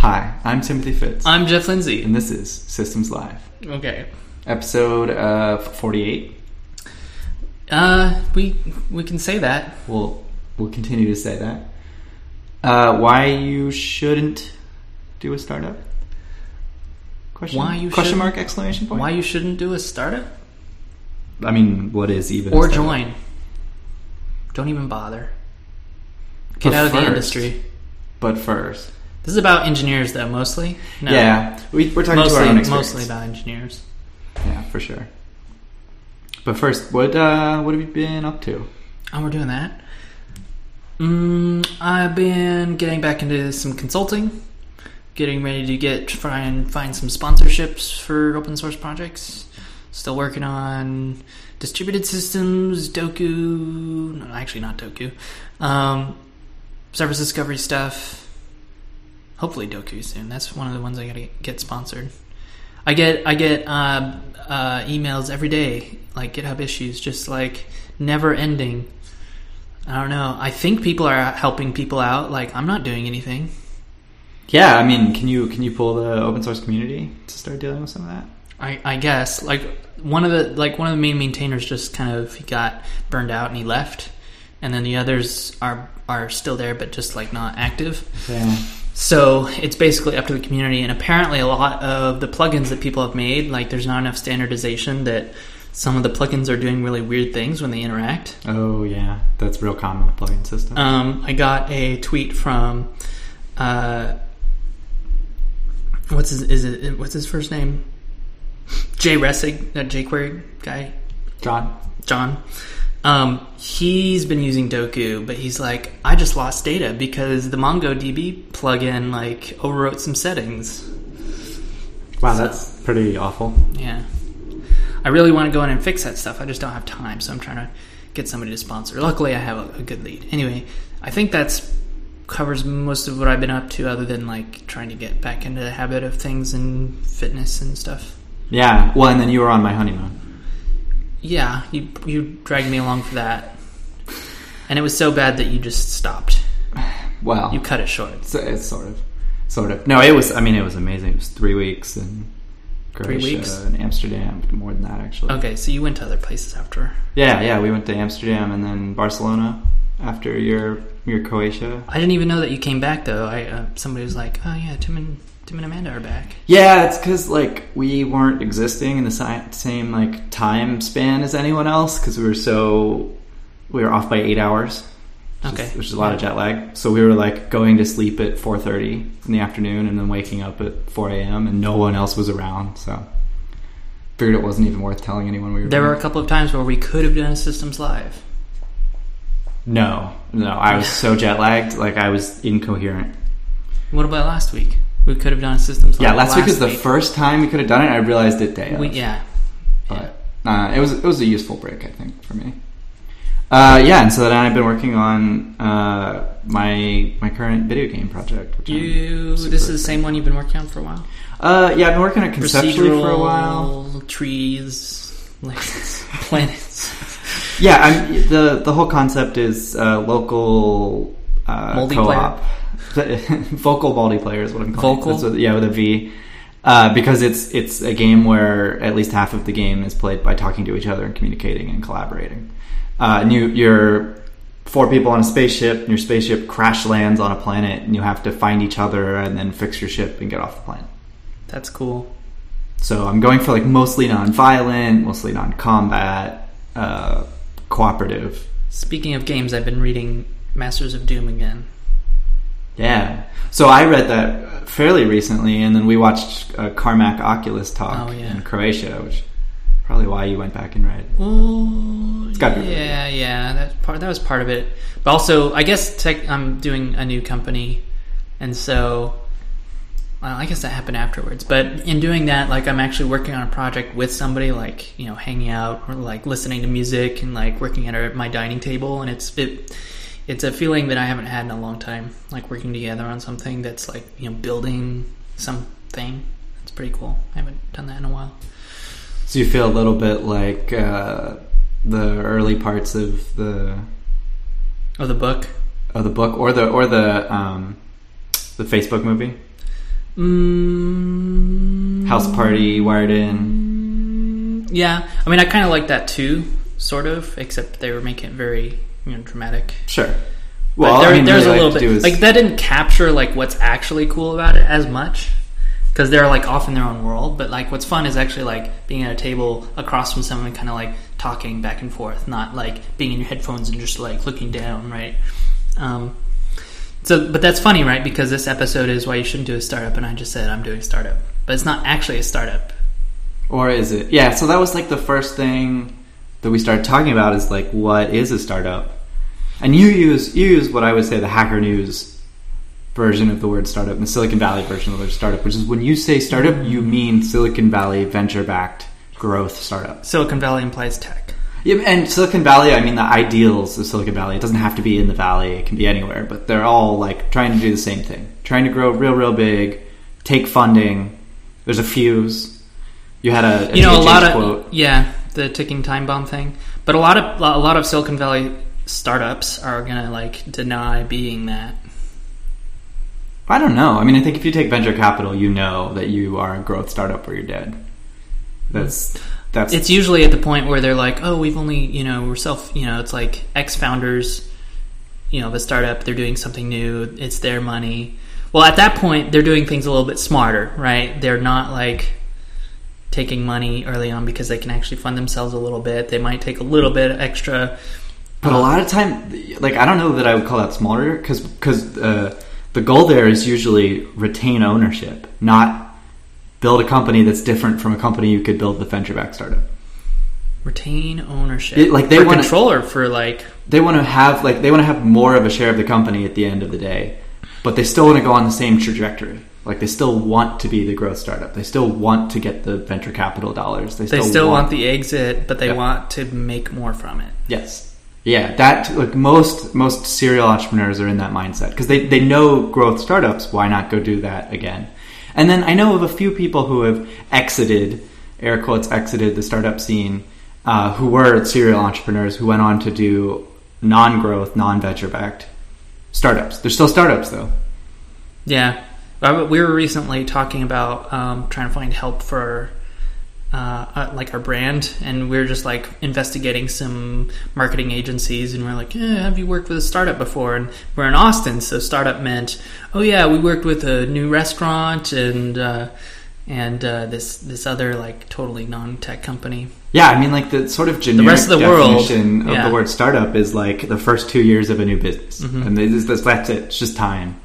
Hi, I'm Timothy Fitz, I'm Jeff Lindsay. and this is Systems Live, Okay. episode uh, 48. Uh, we we can say that. We'll we'll continue to say that. Uh, why you shouldn't do a startup? Question. Why you question mark exclamation point? Why you shouldn't do a startup I mean, what is even or join? Don't even bother. But Get out of the industry. But first, This is about engineers, though, mostly. No, yeah, we, we're talking mostly to our own experience. mostly about engineers. Yeah, for sure. But first, what uh, what have you been up to? Oh, we're doing that. Mm, I've been getting back into some consulting, getting ready to get try and find some sponsorships for open source projects. Still working on distributed systems, Dokku. No, actually not Dokku. Um, service discovery stuff. Hopefully Dokku soon. That's one of the ones I gotta get sponsored. I get I get uh, uh, emails every day, like GitHub issues, just like never ending. I don't know. I think people are helping people out. Like I'm not doing anything. Yeah, I mean, can you can you pull the open source community to start dealing with some of that? I, I guess like one of the like one of the main maintainers just kind of he got burned out and he left, and then the others are are still there but just like not active. Yeah. So it's basically up to the community, and apparently a lot of the plugins that people have made, like there's not enough standardization that some of the plugins are doing really weird things when they interact. Oh yeah, that's real common with plugin systems. Um, I got a tweet from uh, what's his is it what's his first name? Jay Resig, that jQuery guy, John. John. Um, he's been using Dokku, but he's like, I just lost data because the MongoDB plugin like overwrote some settings. Wow, So- that's pretty awful. Yeah. I really want to go in and fix that stuff. I just don't have time, so I'm trying to get somebody to sponsor. Luckily, I have a, a good lead. Anyway, I think that's covers most of what I've been up to, other than like trying to get back into the habit of things and fitness and stuff. Yeah. Well, and then you were on my honeymoon. Yeah, you you dragged me along for that, and it was so bad that you just stopped. Well, You cut it short. it's, it's sort of, sort of. No, it was. I mean, it was amazing. It was three weeks in Three Croatia weeks? and Amsterdam. More than that, actually. Okay, so you went to other places after. Yeah, yeah. We went to Amsterdam and then Barcelona after your your Croatia. I didn't even know that you came back though. I uh, somebody was like, "Oh yeah, Tim and Tim and Amanda are back." Yeah, it's because like we weren't existing in the si- same like time span as anyone else because we were so we were off by eight hours. Which Okay. is, which is a lot of jet lag. So we were like going to sleep at four thirty in the afternoon and then waking up at four a.m. and no one else was around. So figured it wasn't even worth telling anyone we were. There were a couple of times where we could have done a systems live. No, no. I was so jet lagged, like I was incoherent. What about last week? We could have done a systems. Yeah, last, week was the first time we could have done it. I realized it day of. We, yeah, but uh, it was it was a useful break, I think, for me. Uh, yeah, and so then I've been working on uh, my my current video game project. You. This is the same one you've been working on for a while. Uh, yeah, I've been working on it conceptually for a while. Trees, like planets. Yeah, I'm, the the whole concept is uh, local uh, Multiplayer? co-op. Vocal multiplayer is what I'm calling Vocal? what- yeah, with a V. Uh, because it's it's a game where at least half of the game is played by talking to each other and communicating and collaborating. Uh, and you, you're four people on a spaceship, and your spaceship crash lands on a planet, and you have to find each other and then fix your ship and get off the planet. That's cool. So I'm going for like mostly non-violent, mostly non-combat, uh, cooperative. Speaking of games, I've been reading Masters of Doom again. Yeah. So I read that fairly recently, and then we watched uh, Carmack Oculus talk Oh, yeah. in Croatia, which probably why you went back and read. Well, It's gotta be really yeah, yeah. That part that was part of it, but also I guess tech, I'm doing a new company, and so well, I guess that happened afterwards. But in doing that, like I'm actually working on a project with somebody, like you know, hanging out or like listening to music and like working at our, my dining table, and it's it. It's a feeling that I haven't had in a long time, like working together on something that's like you know building something. It's pretty cool. I haven't done that in a while. So you feel a little bit like uh, the early parts of the Oh, the book. of the book, or the or the um, the Facebook movie. Mm, House party wired in. yeah, I mean, I kind of like that too, sort of. Except they were making it very you know dramatic. Sure. But Well, there, I mean, there's really a little you have to bit is- like that didn't capture like what's actually cool about it as much because they're like off in their own world. But like what's fun is actually like being at a table across from someone, kind of like talking back and forth, not like being in your headphones and just like looking down, right? Um, so, but that's funny, right? Because this episode is why you shouldn't do a startup, and I just said I'm doing startup, but it's not actually a startup. Or is it? Yeah, so that was like the first thing that we started talking about is like what is a startup? And you use you use what I would say the Hacker News version of the word startup and the Silicon Valley version of the word startup, which is when you say startup, you mean Silicon Valley venture backed growth startup. Silicon Valley implies tech. Yeah, and Silicon Valley, I mean the ideals of Silicon Valley. It doesn't have to be in the valley; it can be anywhere. But they're all like trying to do the same thing, trying to grow real, real big, take funding. There's a fuse. You had a, a you know, a lot of quote. yeah, the ticking time bomb thing. But a lot of a lot of Silicon Valley startups are gonna like deny being that. I don't know. I mean, I think if you take venture capital, you know that you are a growth startup or you're dead. That's that's It's usually at the point where they're like, oh, we've only you know we're self you know it's like ex founders, you know, of a startup. They're doing something new. It's their money. Well, at that point, they're doing things a little bit smarter, right? They're not like taking money early on because they can actually fund themselves a little bit. They might take a little bit extra. But a lot of time, like I don't know that I would call that smaller because because uh, the goal there is usually retain ownership, not build a company that's different from a company you could build with venture back startup. Retain ownership, It- like, they for wanna- controller for like They want to have like they want to have more of a share of the company at the end of the day, but they still want to go on the same trajectory. Like they still want to be the growth startup. They still want to get the venture capital dollars. They They still, still want the exit, but they Yep. want to make more from it. Yes. Yeah, that like most most serial entrepreneurs are in that mindset because they they know growth startups. Why not go do that again? And then I know of a few people who have exited, air quotes, exited the startup scene, uh, who were serial entrepreneurs who went on to do non-growth, non-venture backed startups. They're still startups though. Yeah, we were recently talking about um, trying to find help for uh, uh, like our brand, and we are just like investigating some marketing agencies, and we're like, yeah, "Have you worked with a startup before?" And we're in Austin, so startup meant, "Oh yeah, we worked with a new restaurant and." Uh, and uh, this this other like totally non tech company. Yeah, I mean, like the sort of generic rest of the world, definition of yeah. the word startup is like the first two years of a new business, Mhm. and this, this, that's it. It's just time.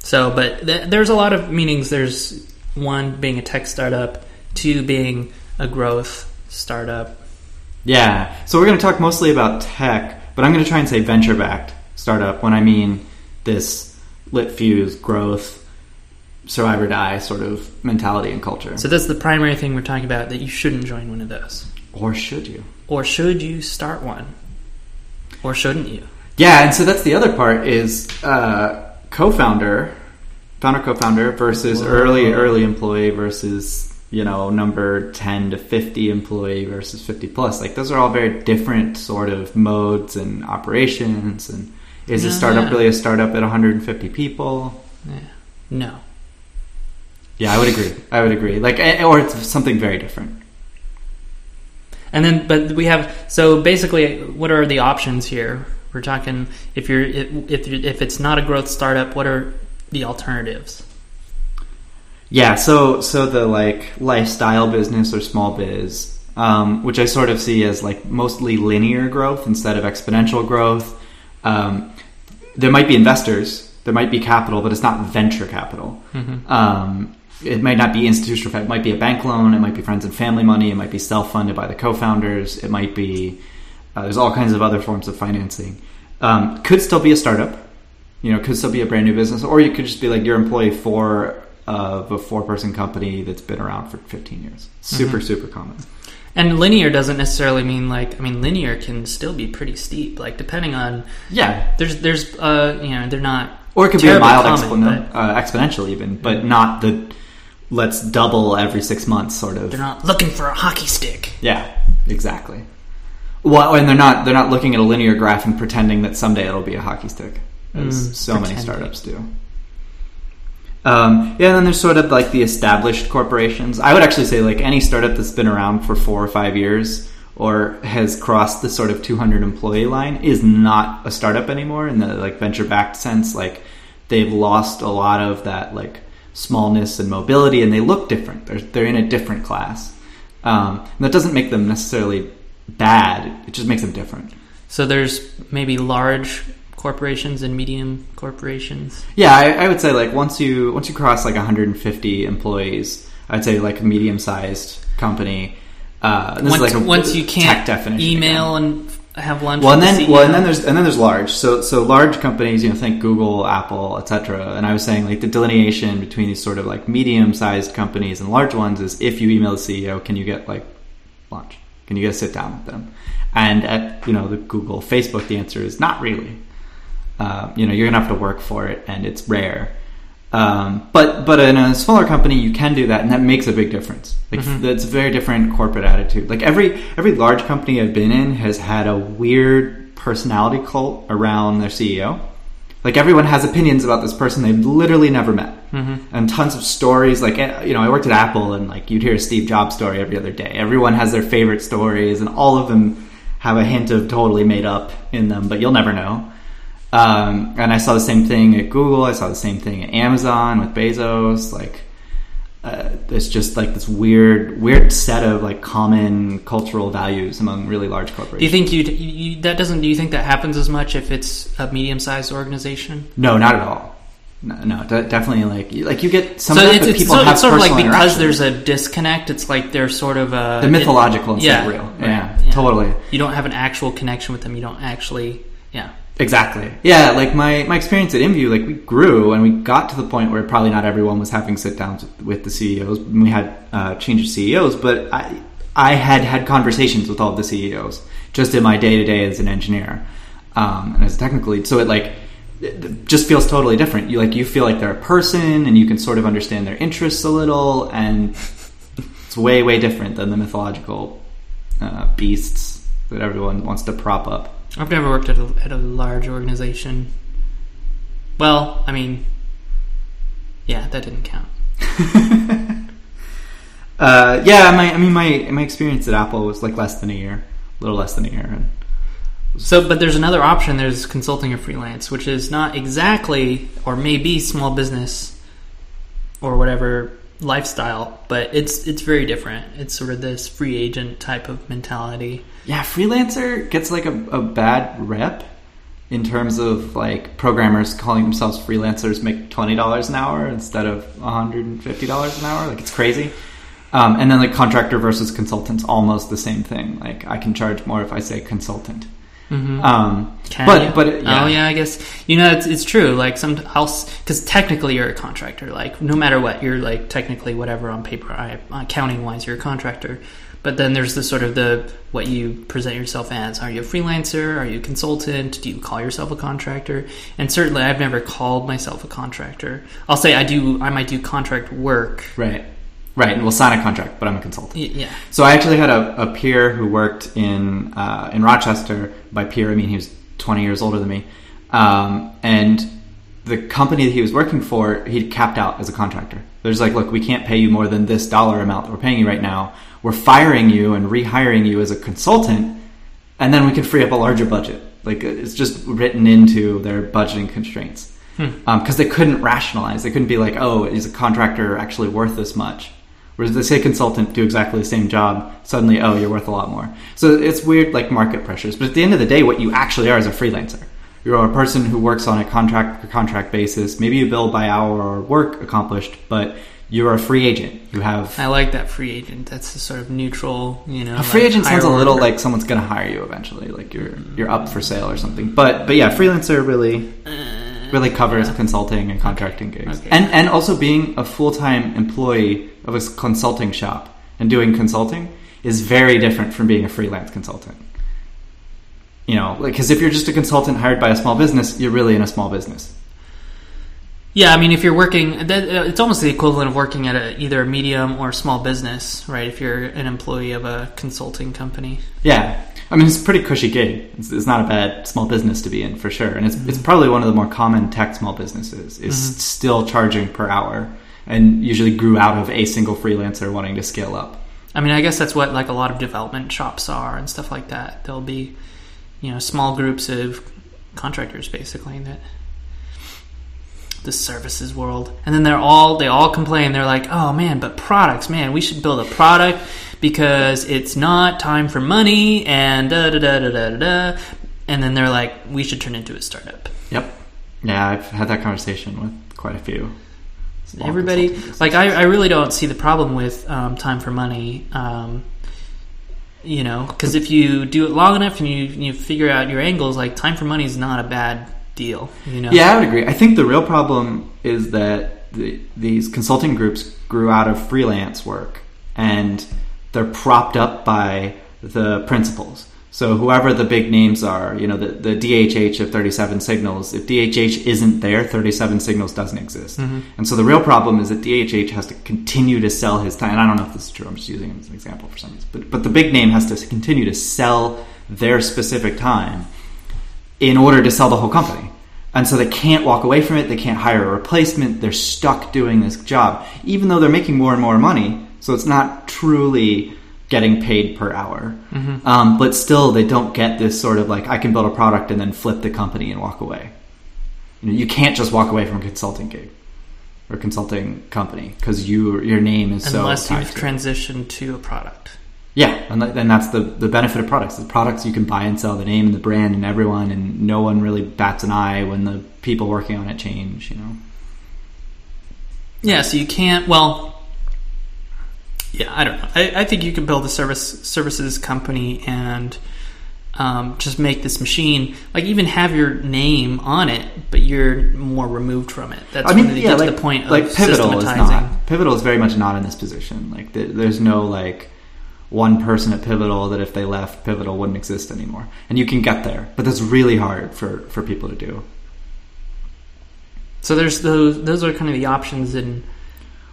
So, but th- there's a lot of meanings. There's one being a tech startup, two being a growth startup. Yeah. So we're going to talk mostly about tech, but I'm going to try and say venture backed startup when I mean this lit fuse growth, survive or die sort of mentality and culture. So that's the primary thing we're talking about. That you shouldn't join one of those, or should you? or should you start one, or shouldn't you? Yeah, and so that's the other part is uh, co-founder, founder co-founder versus Whoa. early early employee versus you know number 10 to 50 employee versus 50 plus. Like those are all very different sort of modes and operations and is a startup yeah. really a startup at 150 people? Yeah. No. Yeah, I would agree. I would agree. Like eh, or it's something very different. And then, but we have so basically, what are the options here? We're talking if you're if if, it's not a growth startup, what are the alternatives? Yeah, so so the like lifestyle business or small biz, um, which I sort of see as like mostly linear growth instead of exponential growth. Um, there might be investors, there might be capital, but it's not venture capital. Mm-hmm. Um, it might not be institutional. It might be a bank loan. It might be friends and family money. It might be self-funded by the co-founders. It might be uh, there's all kinds of other forms of financing. Um, could still be a startup. You know, could still be a brand new business, or you could just be like your employee for of a four-person company that's been around for 15 years. Super, Mhm. super common. And linear doesn't necessarily mean like I mean linear can still be pretty steep. Like depending on Yeah, there's there's uh you know they're not or it could be a mild common, exponent, uh, exponential even, but not the let's double every six months sort of. they're not looking for a hockey stick. Yeah, exactly. Well, and they're not they're not looking at a linear graph and pretending that someday it'll be a hockey stick, as Mm, so many startups do. Um, yeah, and then there's sort of like the established corporations. I would actually say like any startup that's been around for four or five years or has crossed the sort of 200 employee line is not a startup anymore in the like venture backed sense. Like they've lost a lot of that like smallness and mobility, and they look different. They're they're in a different class. Um, and that doesn't make them necessarily bad. It just makes them different. So there's maybe large corporations and medium corporations. Yeah, I, I would say like once you once you cross like 150 employees, I'd say like a medium sized company. Uh, this Once, is like a once you can't email again. and have lunch. Well, and then the well, and then there's and then there's large. So so large companies, you know, think Google, Apple, etc. And I was saying like the delineation between these sort of like medium sized companies and large ones is if you email the CEO, can you get like lunch? Can you get a sit down with them? And at you know the Google, Facebook, the answer is not really. Uh, you know, you're gonna have to work for it, and it's rare. Um, but but in a smaller company, you can do that, and that makes a big difference. Like Mhm. that's a very different corporate attitude. Like every every large company I've been in has had a weird personality cult around their CEO. Like everyone has opinions about this person they've literally never met, Mhm. and tons of stories. Like eh, you know, I worked at Apple, and like you'd hear a Steve Jobs story every other day. Everyone has their favorite stories, and all of them have a hint of totally made up in them, but you'll never know. Um, and I saw the same thing at Google. I saw the same thing at Amazon with Bezos. Like, uh, it's just like this weird, weird set of like common cultural values among really large corporations. Do you think you'd- you that doesn't? Do you think that happens as much if it's a medium-sized organization? no, not at all. No, no definitely like like you get some so it's, it's people sort, have it's sort of like because there's a disconnect. It's like they're sort of a the mythological instead yeah, of real. right, Yeah, yeah. totally. You don't have an actual connection with them. You don't actually. Yeah. Exactly. Yeah, like my, my experience at IMVU, like we grew and we got to the point where probably not everyone was having sit downs with, the CEOs. We had uh, change of CEOs, but I I had had conversations with all the CEOs just in my day to day as an engineer um, and as a technical lead. So it like it just feels totally different. You like you feel like they're a person and you can sort of understand their interests a little, and it's way way different than the mythological uh, beasts that everyone wants to prop up. I've never worked at a, at a large organization. Well, I mean, yeah, that didn't count. Uh, yeah, my I mean my my experience at Apple was like less than a year, a little less than a year. And So, but there's another option. There's consulting or freelance, which is not exactly, or maybe small business, or whatever lifestyle, but it's it's very different. It's sort of this free agent type of mentality. yeah, freelancer gets like a, a bad rep in terms of like programmers calling themselves freelancers make twenty dollars an hour instead of one hundred and fifty dollars an hour. Like it's crazy. Um, and then like contractor versus consultant's almost the same thing. Like I can charge more if I say consultant. Mm-hmm. Um, Can but you? but yeah. oh yeah, I guess you know it's, it's true. Like some else, because technically you're a contractor. Like no matter what, you're like technically whatever on paper, I, accounting wise, you're a contractor. But then there's the sort of the what you present yourself as. Are you a freelancer? Are you a consultant? Do you call yourself a contractor? And certainly, I've never called myself a contractor. I'll say I do. I might do contract work. right, right, and we'll sign a contract, but I'm a consultant. Y- Yeah. So I actually had a, a peer who worked in uh, in Rochester. By peer, I mean he was 20 years older than me, um, and the company that he was working for, he capped out as a contractor. There's like, look, we can't pay you more than this dollar amount that we're paying you right now. We're firing you and rehiring you as a consultant, and then we can free up a larger budget. Like it's just written into their budgeting constraints because they couldn't rationalize. They couldn't be like, oh, is a contractor actually worth this much? Whereas they say consultant do exactly the same job, suddenly, oh, you're worth a lot more. So it's weird, like market pressures. But at the end of the day, what you actually are is a freelancer. You're a person who works on a contract contract basis. Maybe you bill by hour or work accomplished, but you're a free agent. You have I like that free agent. That's a sort of neutral, you know. a free like agent sounds a little like someone's going to hire you eventually, like you're you're up for sale or something. But but yeah, freelancer really uh, really covers yeah. consulting and contracting gigs, Okay. and and also being a full time employee of a consulting shop and doing consulting is very different from being a freelance consultant. You know, like because if you're just a consultant hired by a small business, you're really in a small business. Yeah, I mean, if you're working, uh, it's almost the equivalent of working at a, either a medium or small business, right? If you're an employee of a consulting company. Yeah, I mean, it's a pretty cushy gig. It's, it's not a bad small business to be in for sure, and it's it's mm-hmm. probably one of the more common tech small businesses. Is mm-hmm. still charging per hour, and usually grew out of a single freelancer wanting to scale up. I mean, I guess that's what like a lot of development shops are and stuff like that. There'll be, you know, small groups of contractors basically that the services world, and then they're all they all complain. They're like, "Oh man, but products, man, we should build a product because it's not time for money and da da da da da da." da." And then they're like, "We should turn into a startup." Yep. Yeah, I've had that conversation with quite a few. Everybody, like, I. I really don't see the problem with um, time for money. Um, you know, because if you do it long enough and you you figure out your angles, like time for money is not a bad deal. You know. Yeah, I would agree. I think the real problem is that the, these consulting groups grew out of freelance work and they're propped up by the principals. So whoever the big names are, you know, the, the DHH of 37 Signals, if DHH isn't there, 37 Signals doesn't exist. Mm-hmm. And so the real problem is that DHH has to continue to sell his time. And I don't know if this is true, I'm just using it as an example for some reason. But, but the big name has to continue to sell their specific time in order to sell the whole company. And so they can't walk away from it. They can't hire a replacement. They're stuck doing this job, even though they're making more and more money. So it's not truly getting paid per hour. Um, but still, they don't get this sort of like, I can build a product and then flip the company and walk away. You, know, you can't just walk away from a consulting gig or consulting company because you your name is Unless so you've transitioned to a product. Yeah, and, and that's the, the benefit of products. The products you can buy and sell the name and the brand and everyone, and no one really bats an eye when the people working on it change. You know, Yeah, so you can't. Well, yeah, I don't know. I, I think you can build a service services company and um, just make this machine like even have your name on it, but you're more removed from it. That's I mean, yeah, like the point of like Pivotal is not. Pivotal is very much not in this position. Like th- there's no like one person at Pivotal that if they left, Pivotal wouldn't exist anymore. And you can get there, but that's really hard for for people to do. So there's those. Those are kind of the options in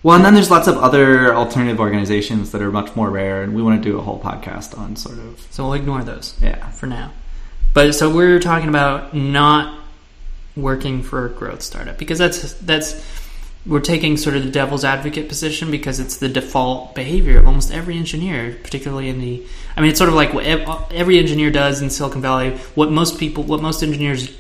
Well, and then there's lots of other alternative organizations that are much more rare, and we want to do a whole podcast on sort of So we'll ignore those yeah. for now. But so we're talking about not working for a growth startup because that's that's we're taking sort of the devil's advocate position because it's the default behavior of almost every engineer, particularly in the. I mean, it's sort of like what every engineer does in Silicon Valley. What most people, what most engineers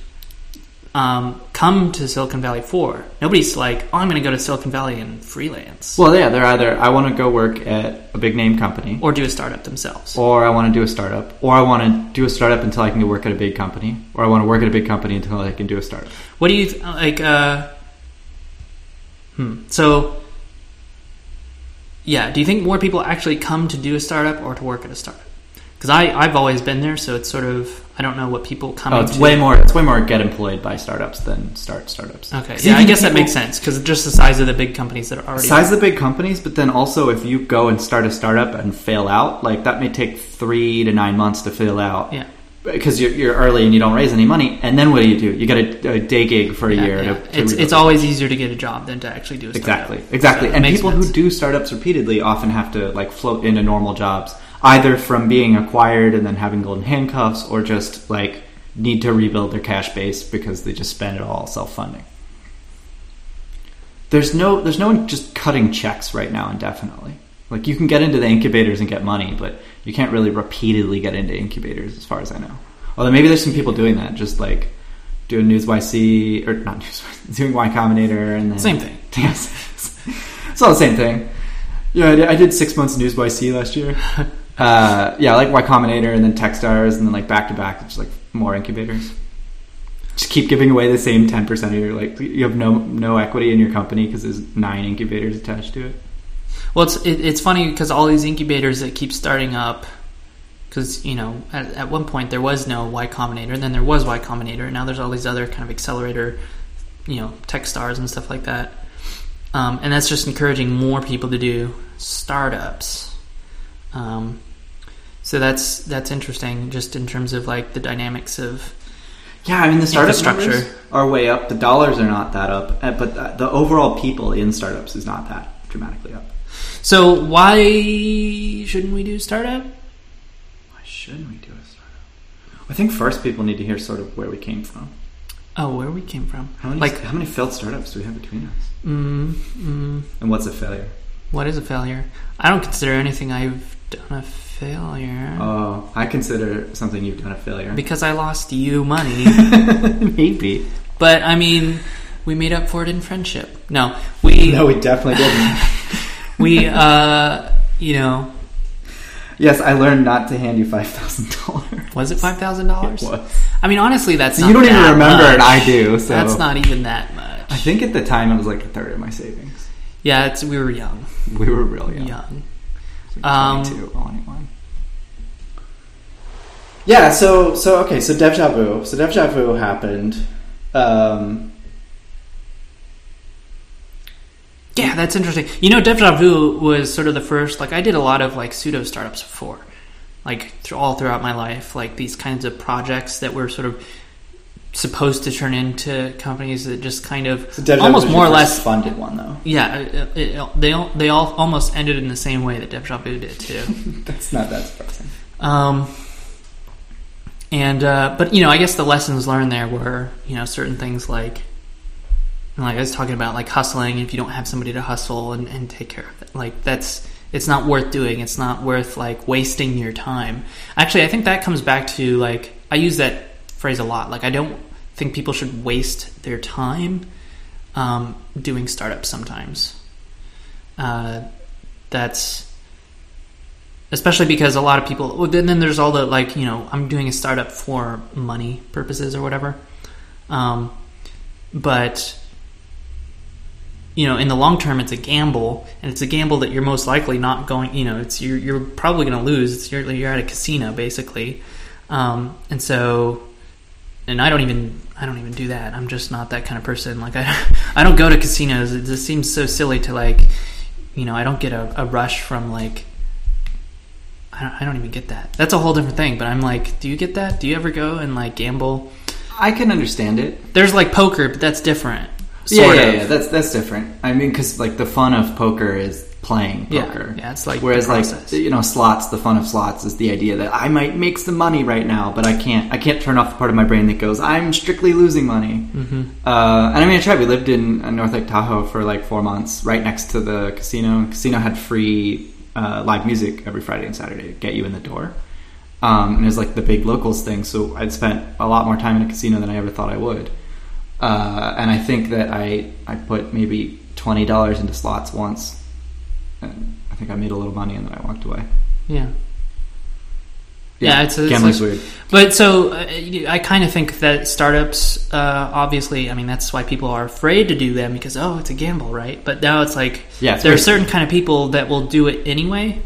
um, come to Silicon Valley for. Nobody's like, oh, I'm going to go to Silicon Valley and freelance Well, yeah, they're either I want to go work at a big name company, or do a startup themselves. or I want to do a startup, or I want to do a startup until I can go work at a big company, or I want to work at a big company until I can do a startup. What do you th- like? Uh, hmm. So, yeah, do you think more people actually come to do a startup or to work at a startup? Because I I've always been there, so it's sort of I don't know what people come. Oh, it's to. way more. It's way more get employed by startups than start startups. Okay, yeah, I guess that makes sense because just the size of the big companies that are already. Size of the big companies, but then also if you go and start a startup and fail out, like that may take three to nine months to fail out. Yeah. Because you're, you're early and you don't raise any money, and then what do you do? You get a, a day gig for a Yeah, year. yeah. To, to it's it's always easier to get a job than to actually do a startup. Exactly, exactly. So and people sense. who do startups repeatedly often have to like float into normal jobs, either from being acquired and then having golden handcuffs, or just like need to rebuild their cash base because they just spend it all self funding. There's no there's no one just cutting checks right now indefinitely. Like you can get into the incubators and get money, but you can't really repeatedly get into incubators as far as I know. Although maybe there's some people doing that, just like doing News YC or not News YC, doing Y Combinator and then Same thing. Yes, it's all the same thing. Yeah, I did, I did six months News by C last year. Uh, yeah, like Y Combinator and then Techstars and then like back to back, just like more incubators. Just keep giving away the same ten percent of your like you have no no equity in your company because there's nine incubators attached to it. Well, it's it, it's funny because all these incubators that keep starting up, because you know at, at one point there was no Y Combinator, and then there was Y Combinator, and now there's all these other kind of accelerator, you know, Techstars and stuff like that, um, and that's just encouraging more people to do startups. Um, so that's that's interesting, just in terms of like the dynamics of Yeah, I mean the startup structure are way up. The dollars are not that up, uh, but the, the overall people in startups is not that dramatically up. So why shouldn't we do startup? Why shouldn't we do a startup? I think first people need to hear sort of where we came from. Oh, where we came from? How many, Like- how many failed startups do we have between us? Mm, mm, And what's a failure? what is a failure? I don't consider anything I've done a failure Oh, I consider something you've done a failure. because I lost you money. Maybe. but I mean, we made up for it in friendship. No, we No, we definitely didn't. we uh, you know, yes, I learned not to hand you five thousand dollars. was it five thousand dollars? was. I mean, honestly, that's So you don't even remember much. it. I do. So That's not even that much. I think at the time it was like a third of my savings. Yeah, it's we were young, We were really young. young. Like Um, 22, 21. Yeah, so so okay, so Deja Vu. So Deja Vu happened. Um, Yeah, that's interesting. You know, Deja Vu was sort of the first. Like, I did a lot of like pseudo startups before, like th- all throughout my life. Like these kinds of projects that were sort of supposed to turn into companies that just kind of so almost more or less. funded one though. Yeah, it, it, it- they all, they all almost ended in the same way that Deja Vu did too. That's not that surprising. Um, and uh, but you know, I guess the lessons learned there were you know certain things like like I was talking about like hustling. If you don't have somebody to hustle and, and take care of it, like that's it's not worth doing. It's not worth like wasting your time. Actually, I think that comes back to like I use that phrase a lot. Like I don't think people should waste their time um, doing startups. Sometimes uh, that's especially because a lot of people then, then there's all the like you know i'm doing a startup for money purposes or whatever. Um, but you know in the long term it's a gamble and it's a gamble that you're most likely not going you know it's you're, you're probably going to lose. It's you're, you're at a casino basically. Um, and so and i don't even i don't even do that. I'm just not that kind of person. Like i i don't go to casinos. It just seems so silly to like you know i don't get a, a rush from like I don't, I don't even get that. That's a whole different thing. But I'm like, do you get that? Do you ever go and like gamble? I can understand it. There's like poker, but that's different. yeah, yeah, of. yeah. That's that's different. I mean, because like the fun of poker is playing poker. yeah, it's like whereas like you know slots, the fun of slots is the idea that I might make some money right now, but I can't. I can't turn off the part of my brain that goes, I'm strictly losing money. hmm Uh, and I mean, I tried. We lived in uh, North Lake Tahoe for like four months, right next to the casino. Casino had free uh, live music every Friday and Saturday to get you in the door. Um, and it was like the big locals thing. So I'd spent a lot more time in a casino than I ever thought I would. Uh, and I think that I I put maybe twenty dollars into slots once, and I think I made a little money, and then I walked away. Yeah. Yeah, it's- it's gambling's like- weird. But so uh, I kind of think that startups, uh, obviously, I mean, that's why people are afraid to do them because, oh, it's a gamble, right? But now it's like Yeah, it's there are certain kind of people that will do it anyway.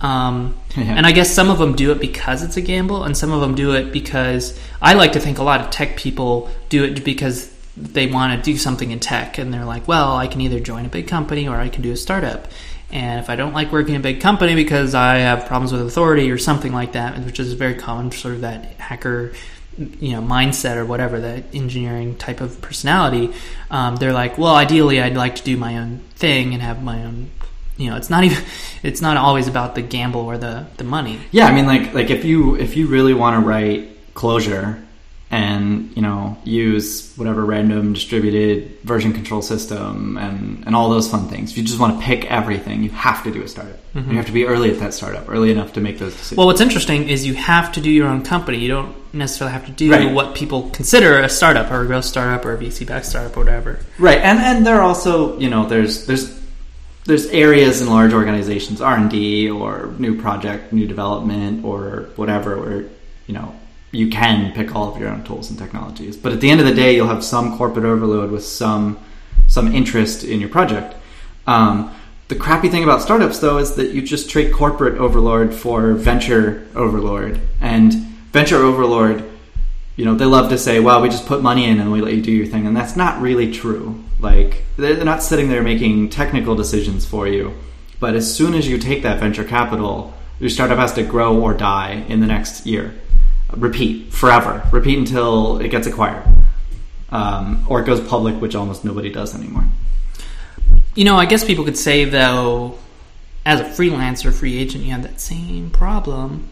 Um, Yeah. And I guess some of them do it because it's a gamble, and some of them do it because I like to think a lot of tech people do it because they want to do something in tech, and they're like, well, I can either join a big company or I can do a startup. And if I don't like working in a big company because I have problems with authority or something like that, which is very common, sort of that hacker, you know, mindset or whatever, that engineering type of personality, um, they're like, well, ideally, I'd like to do my own thing and have my own. You know, it's not even. It's not always about the gamble or the the money. Yeah, I mean, like like if you if you really want to write Clojure and you know use whatever random distributed version control system and and all those fun things, if you just want to pick everything, you have to do a startup. Mhm. You have to be early at that startup, early enough to make those decisions. Well, what's interesting is you have to do your own company. You don't necessarily have to do Right. what people consider a startup or a growth startup or a VC backed startup or whatever. Right, and and there are also you know there's there's there's areas in large organizations R and D or new project, new development or whatever where you know you can pick all of your own tools and technologies. But at the end of the day, you'll have some corporate overload with some some interest in your project. Um, the crappy thing about startups though is that you just trade corporate overlord for venture overlord, and venture overlord you know, they love to say, well, we just put money in and we let you do your thing. And that's not really true. Like, they're they're not sitting there making technical decisions for you. But as soon as you take that venture capital, your startup has to grow or die in the next year. Repeat forever. Repeat until it gets acquired. Um, or it goes public, which almost nobody does anymore. You know, I guess people could say though, as a freelancer, free agent, you have that same problem.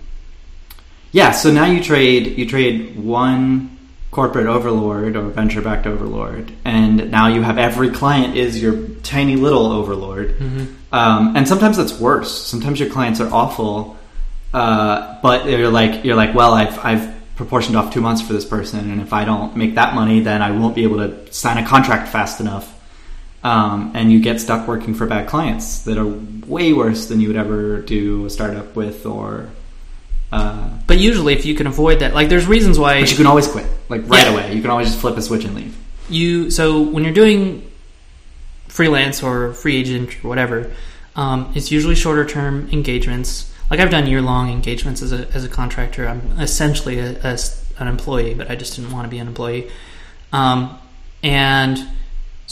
Yeah, so now you trade you trade one corporate overlord or venture backed overlord, and now you have every client is your tiny little overlord. Um, and sometimes that's worse. Sometimes your clients are awful, uh, but you're like you're like, well, I've I've proportioned off two months for this person, and if I don't make that money, then I won't be able to sign a contract fast enough. Um, and you get stuck working for bad clients that are way worse than you would ever do a startup with, or uh, But usually, if you can avoid that, like there's reasons why but you can always quit, like right Yeah. away. You can always just flip a switch and leave. you so when you're doing freelance or free agent or whatever um, it's usually shorter term engagements like i've done year long engagements as a, as a contractor. I'm essentially a, a an employee but i just didn't want to be an employee. Um, and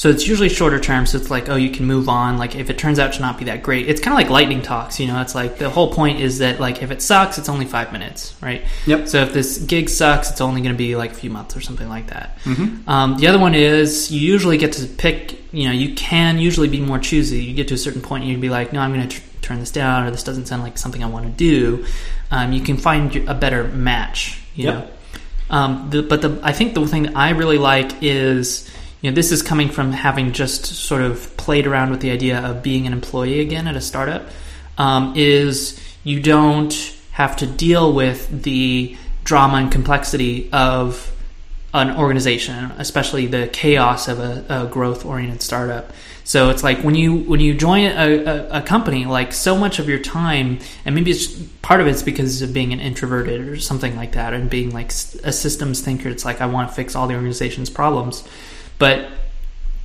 so it's usually shorter term so it's like oh you can move on like if it turns out to not be that great it's kind of like lightning talks you know it's like the whole point is that like if it sucks it's only five minutes right Yep. so if this gig sucks it's only going to be like a few months or something like that Mm-hmm. um, the other one is you usually get to pick, you know, you can usually be more choosy. You get to a certain point and you'd be like, no, I'm going to tr- turn this down or this doesn't sound like something I want to do. Um, you can find a better match, you Yep. know. Um, the, but the, I think the thing that I really like is, you know, this is coming from having just sort of played around with the idea of being an employee again at a startup, um, is you don't have to deal with the drama and complexity of an organization, especially the chaos of a, a growth-oriented startup. So it's like when you when you join a, a, a company, like so much of your time, and maybe it's part of it's because of being an introverted or something like that, and being like a systems thinker. It's like I want to fix all the organization's problems, but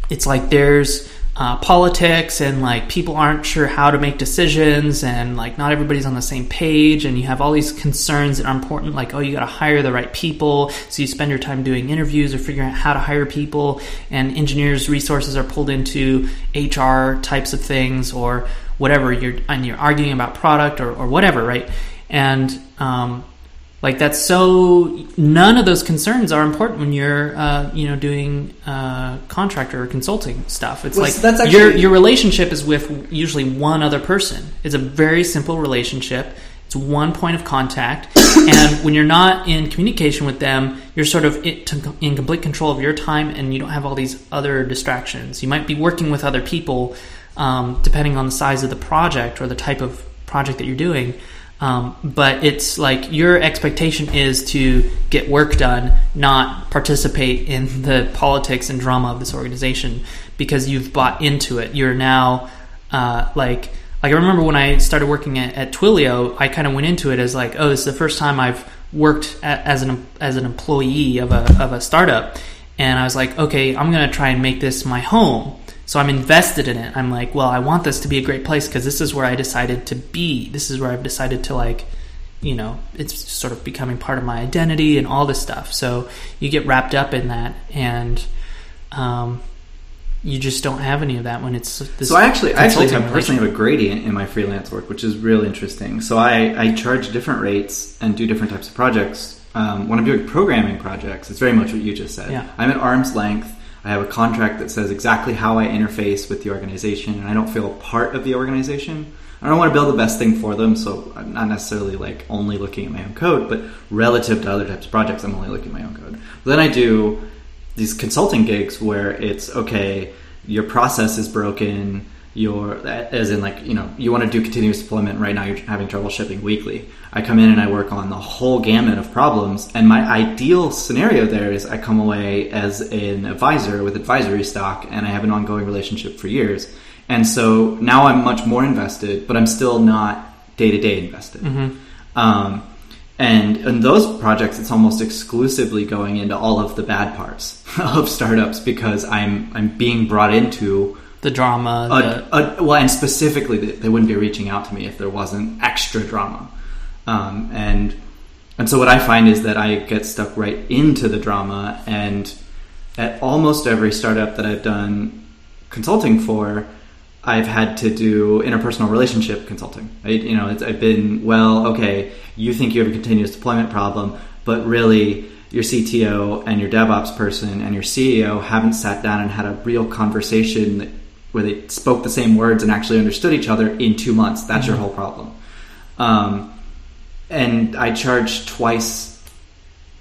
it's like there's uh, politics and like people aren't sure how to make decisions and like not everybody's on the same page and you have all these concerns that are important like oh you got to hire the right people so you spend your time doing interviews or figuring out how to hire people and engineers resources are pulled into hr types of things or whatever you're and you're arguing about product or, or whatever right? And um, like that's so none of those concerns are important when you're uh, you know doing uh, contractor or consulting stuff. It's Well, like so that's your actually- your relationship is with usually one other person. It's a very simple relationship. It's one point of contact, and when you're not in communication with them, you're sort of in, in complete control of your time, and you don't have all these other distractions. You might be working with other people, um, depending on the size of the project or the type of project that you're doing. Um, but it's like your expectation is to get work done, not participate in the politics and drama of this organization because you've bought into it. You're now uh, like like I remember when I started working at, at Twilio, I kind of went into it as like, oh, this is the first time I've worked a as an as an employee of a of a startup, and I was like, okay, I'm gonna try and make this my home. So I'm invested in it. I'm like, well, I want this to be a great place because this is where I decided to be. This is where I've decided to like, you know, it's sort of becoming part of my identity and all this stuff. So you get wrapped up in that, and um, you just don't have any of that when it's this. So I actually, I actually have personally have a gradient in my freelance work, which is really interesting. So I, I charge different rates and do different types of projects. Um, when I'm doing programming projects, it's very much what you just said. Yeah. I'm at arm's length. I have a contract that says exactly how I interface with the organization, and I don't feel a part of the organization. I don't want to build the best thing for them, so I'm not necessarily like only looking at my own code, but relative to other types of projects, I'm only looking at my own code. Then I do these consulting gigs where it's okay, your process is broken, your as in like you know you want to do continuous deployment right now you're having trouble shipping weekly. I come in and I work on the whole gamut of problems, and my ideal scenario there is I come away as an advisor with advisory stock, and I have an ongoing relationship for years. And so now I'm much more invested, but I'm still not day to day invested. Um, and in those projects, it's almost exclusively going into all of the bad parts of startups because I'm I'm being brought into the drama. the, well, and specifically, they, they wouldn't be reaching out to me if there wasn't extra drama. Um, and and so what I find is that I get stuck right into the drama, and at almost every startup that I've done consulting for, I've had to do interpersonal relationship consulting. Right? You know, it's, I've been well, okay. You think you have a continuous deployment problem, but really, your CTO and your DevOps person and your CEO haven't sat down and had a real conversation that, where they spoke the same words and actually understood each other in two months. That's your whole problem. Um, and I charge twice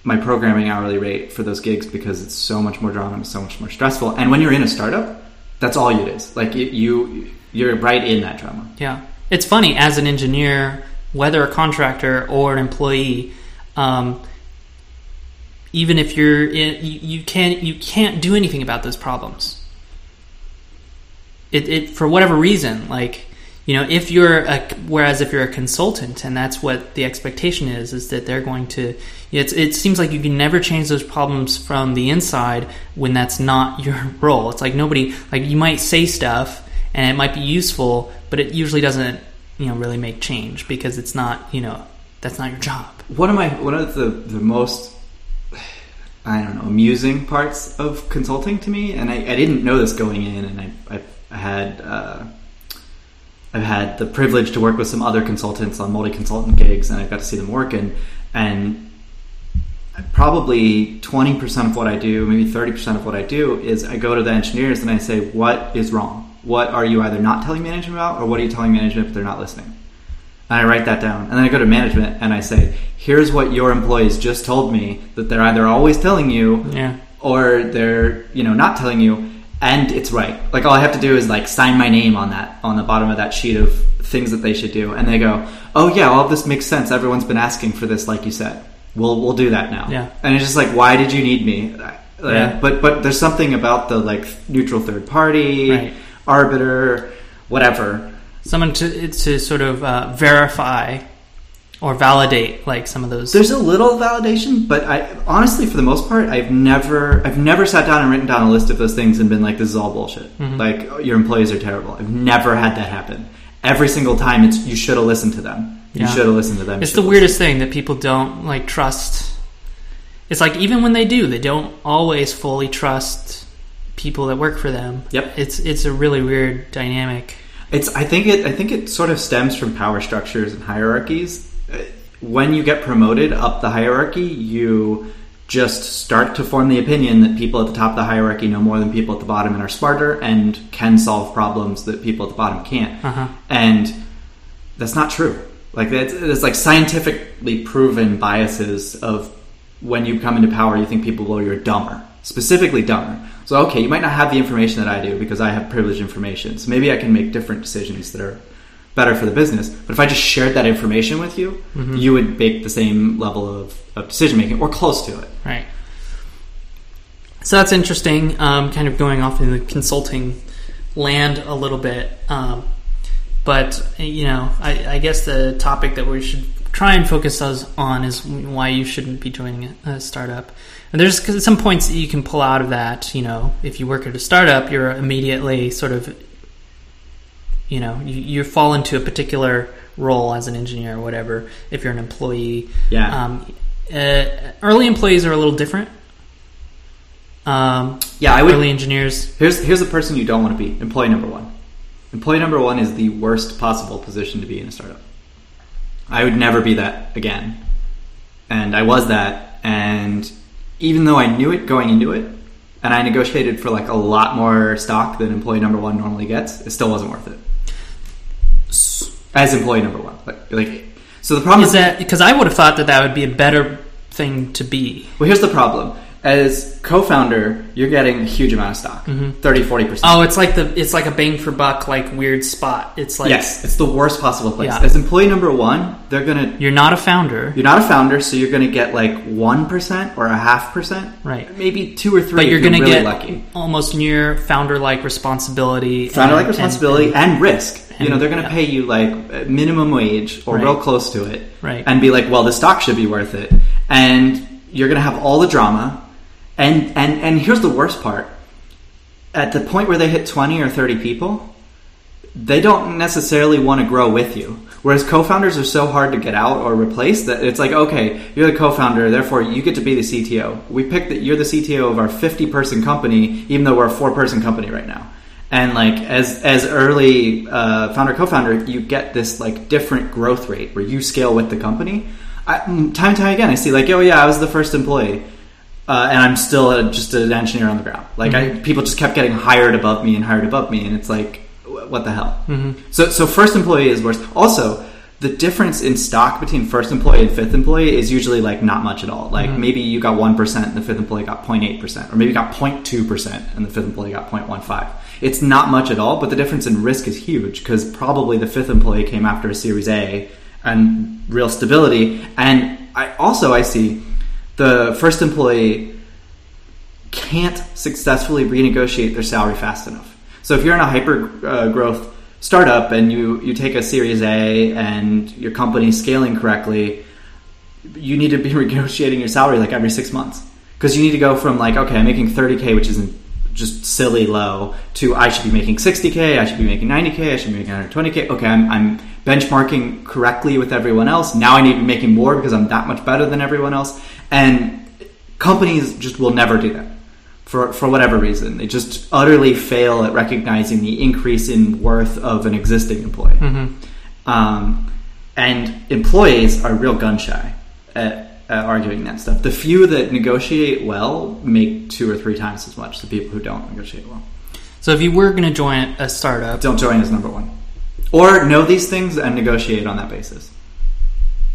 my programming hourly rate for those gigs because it's so much more drama and so much more stressful. And when you're in a startup, that's all it is. Like it, you, you're right in that drama. Yeah, it's funny as an engineer, whether a contractor or an employee. Um, even if you're in, you, you can't you can't do anything about those problems. It, it for whatever reason, like you know, if you're a whereas if you're a consultant and that's what the expectation is, is that they're going to. It's, it seems like you can never change those problems from the inside when that's not your role. It's like nobody like you might say stuff and it might be useful, but it usually doesn't you know really make change because it's not you know that's not your job. One of my one of the the most I don't know amusing parts of consulting to me, and I, I didn't know this going in, and I, I, I had uh, I've had the privilege to work with some other consultants on multi consultant gigs, and I've got to see them working, and probably 20% of what I do, maybe 30% of what I do is I go to the engineers and I say, what is wrong? What are you either not telling management about, or what are you telling management if they're not listening? And I write that down. And then I go to management and I say, here's what your employees just told me that they're either always telling you Yeah. or they're, you know, not telling you. And it's right. Like all I have to do is like sign my name on that, on the bottom of that sheet of things that they should do. And they go, oh yeah, all this makes sense. Everyone's been asking for this, like you said. We'll, we'll do that now. Yeah. And it's just like, why did you need me? Uh, Yeah. But, but there's something about the like neutral third party, Right. arbiter, whatever. Someone to to sort of uh, verify or validate like some of those. There's a little validation, but I honestly, for the most part, I've never, I've never sat down and written down a list of those things and been like, "This is all bullshit." Mm-hmm. Like oh, your employees are terrible. I've never had that happen. Every single time, it's you should have listened to them. You Yeah. should have listened to them. It's the weirdest thing that people don't like trust. It's like even when they do, they don't always fully trust people that work for them. Yep. It's it's a really weird dynamic. It's. I think it. I think it sort of stems from power structures and hierarchies. When you get promoted up the hierarchy, you just start to form the opinion that people at the top of the hierarchy know more than people at the bottom and are smarter and can solve problems that people at the bottom can't. Uh-huh. And that's not true. Like that's, it's like scientifically proven biases of when you come into power, you think people below you are dumber, specifically dumber. So okay, you might not have the information that I do because I have privileged information. So maybe I can make different decisions that are better for the business. But if I just shared that information with you, you would make the same level of, of decision making or close to it. Right. So that's interesting. Um, kind of going off in the consulting land a little bit, um, but you know, I, I guess the topic that we should try and focus us on is why you shouldn't be joining a startup. And there's some points that you can pull out of that. You know, if you work at a startup, you're immediately sort of, you know, you, you fall into a particular role as an engineer or whatever. If you're an employee, Yeah. um, uh, early employees are a little different. Um, Yeah, I would- Early engineers. Here's here's the person you don't want to be. Employee number one. Employee number one is the worst possible position to be in a startup. I would never be that again. And I was that and even though I knew it going into it, and I negotiated for like a lot more stock than employee number one normally gets, it still wasn't worth it. As employee number one. Like, like so the problem Is that because I would have thought that that would be a better thing to be? well here's the problem. As co-founder, you're getting a huge amount of stock. Mm-hmm. 30 40%. Oh, it's like the it's like a bang for buck like weird spot. It's like yes, it's the worst possible place. Yeah. As employee number one, they're gonna. you're not a founder, You're not a founder, so you're gonna get like one percent or a half percent, Right. Maybe two or three. but you're going to really get lucky. almost near founder like responsibility. Founder like and- responsibility and- and, risk. you know, they're gonna yeah. pay you like minimum wage or Right. real close to it, Right. And be like, well, the stock should be worth it, and you're gonna have all the drama, and and and here's the worst part. At the point where they hit twenty or thirty people, they don't necessarily want to grow with you. Whereas co-founders are so hard to get out or replace that it's like, okay, you're the co-founder, therefore you get to be the CTO. We picked that you're the CTO of our 50 person company, even though we're a four person company right now. And like as as early uh, founder co-founder, you get this like different growth rate where you scale with the company. I, time and time again, I see like, oh yeah, I was the first employee, uh, and I'm still a, just an engineer on the ground. Like I, mm-hmm. people just kept getting hired above me and hired above me, and it's like, wh- what the hell? Mm-hmm. So, so first employee is worse. Also, the difference in stock between first employee and fifth employee is usually like not much at all. Like mm-hmm. maybe you got 1% and the fifth employee got 0.8%, or maybe you got 0.2% and the fifth employee got 0.15. It's not much at all, but the difference in risk is huge because probably the fifth employee came after a Series A and real stability. And I also I see the first employee can't successfully renegotiate their salary fast enough. So if you're in a hyper uh, growth startup and you you take a Series A and your company's scaling correctly, you need to be negotiating your salary like every six months because you need to go from like okay, I'm making 30k, which isn't just silly low, to I should be making 60k, I should be making 90k, I should be making 120k. Okay, I'm, I'm benchmarking correctly with everyone else. Now I need to be making more because I'm that much better than everyone else. And companies just will never do that for, for whatever reason. They just utterly fail at recognizing the increase in worth of an existing employee. Um, and employees are real gun shy at, at arguing that stuff. The few that negotiate well make two or three times as much. The people who don't negotiate well So if you were going to join a startup, don't join as number one, or know these things and negotiate on that basis.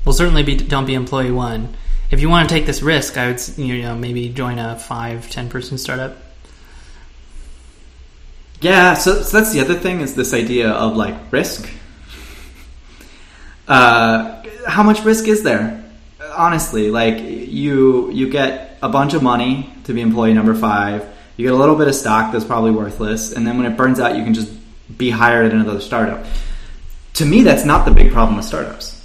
well, certainly be, don't be employee one. If you want to take this risk, I would you know maybe join a five ten person startup. Yeah, so, so that's the other thing is this idea of like risk. Uh, how much risk is there? Honestly, like you you get a bunch of money to be employee number five. You get a little bit of stock that's probably worthless, and then when it burns out, you can just be hired at another startup. To me, that's not the big problem with startups.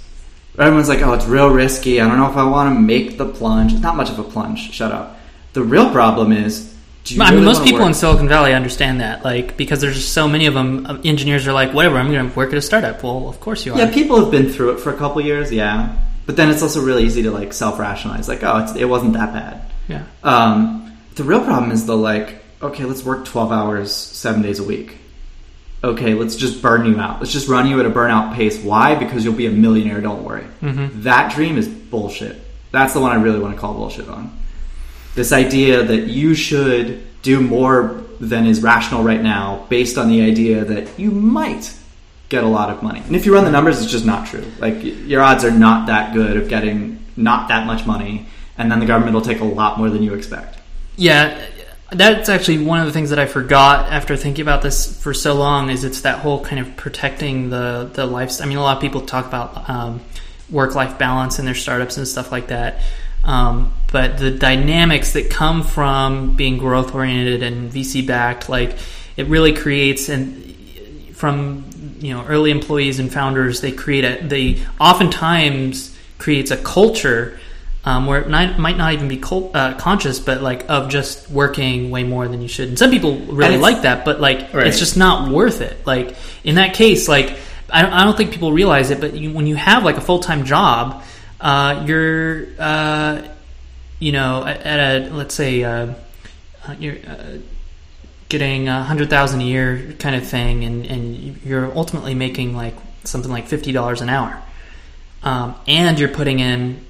Everyone's like, "Oh, it's real risky. I don't know if I want to make the plunge." It's not much of a plunge. Shut up. The real problem is, do you I mean, really most people work- in Silicon Valley understand that, like because there's just so many of them. uh, Engineers are like, whatever, I'm going to work at a startup. Well, of course you are. Yeah, people have been through it for a couple years, yeah. But then it's also really easy to like self-rationalize, like, oh, it's, it wasn't that bad. yeah. Um, the real problem is the like, okay, let's work twelve hours, seven days a week. Okay, let's just burn you out. Let's just run you at a burnout pace. Why? Because you'll be a millionaire. Don't worry. Mm-hmm. That dream is bullshit. That's the one I really want to call bullshit on. This idea that you should do more than is rational right now based on the idea that you might get a lot of money. And if you run the numbers, it's just not true. Like your odds are not that good of getting not that much money, and then the government will take a lot more than you expect. Yeah, that's actually one of the things that I forgot after thinking about this for so long. Is it's that whole kind of protecting the the life. I mean, a lot of people talk about um, work life balance in their startups and stuff like that. Um, but the dynamics that come from being growth oriented and VC backed, like it really creates and from you know early employees and founders, they create a they oftentimes creates a culture um, where it might, might not even be cul- uh, conscious, but like of just working way more than you should. And some people really like that, but like Right. it's just not worth it. Like in that case, like I don't, I don't think people realize it, but you, when you have like a full time job, uh, you're uh, you know at, at a let's say uh, uh, you're. Uh, getting a hundred thousand a year kind of thing and, and you're ultimately making like something like fifty dollars an hour um, and you're putting in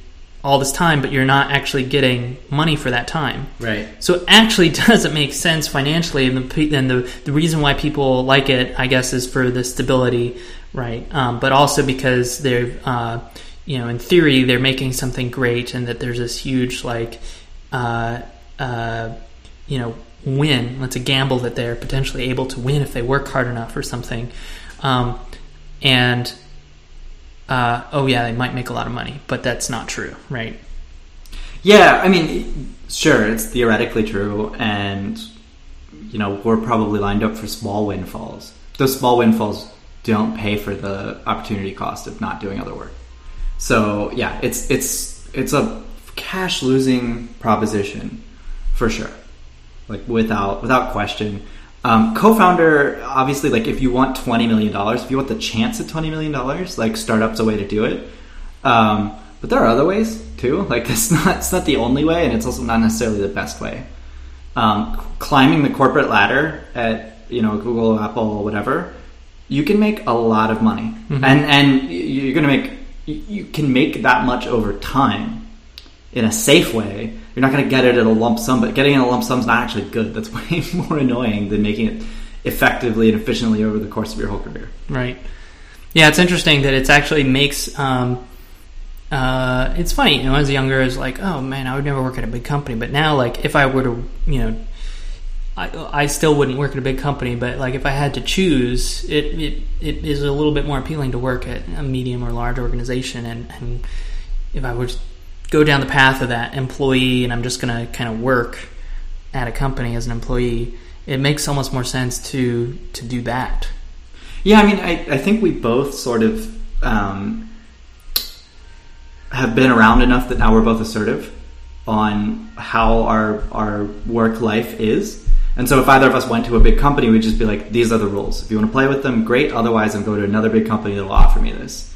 all this time but you're not actually getting money for that time. Right. so it actually doesn't make sense financially and the, and the, the reason why people like it I guess is for the stability right? Um, but also because they're uh, you know in theory they're making something great and that there's this huge like uh, uh, you know win. It's a gamble that they're potentially able to win if they work hard enough or something. Um, and uh, oh yeah they might make a lot of money but that's not true right Yeah, I mean, sure, it's theoretically true, and you know we're probably lined up for small windfalls. Those small windfalls don't pay for the opportunity cost of not doing other work. So yeah, it's it's it's a cash losing proposition for sure, like without without question. Um, co-founder, obviously, like if you want twenty million dollars, if you want the chance at twenty million dollars, like startup's a way to do it. Um, but there are other ways too. Like it's not it's not the only way, and it's also not necessarily the best way. Um, climbing the corporate ladder at you know Google, Apple, whatever, you can make a lot of money, Mhm. and and you're going to make you can make that much over time in a safe way. You're not going to get it at a lump sum, but getting at a lump sum is not actually good. That's way more annoying than making it effectively and efficiently over the course of your whole career. Right. Yeah, it's interesting that it actually makes. Um, uh, it's funny, you know, as younger, as like, oh man, I would never work at a big company. But now, like, if I were to, you know, I, I still wouldn't work at a big company. But like, if I had to choose, it it, it is a little bit more appealing to work at a medium or large organization. And, and if I would go down the path of that employee, and I'm just going to kind of work at a company as an employee, it makes almost more sense to to do that. Yeah, I mean, I, I think we both sort of um, have been around enough that now we're both assertive on how our our work life is. And so if either of us went to a big company, we'd just be like, these are the rules. If you want to play with them, great. Otherwise, I'll go to another big company that will offer me this.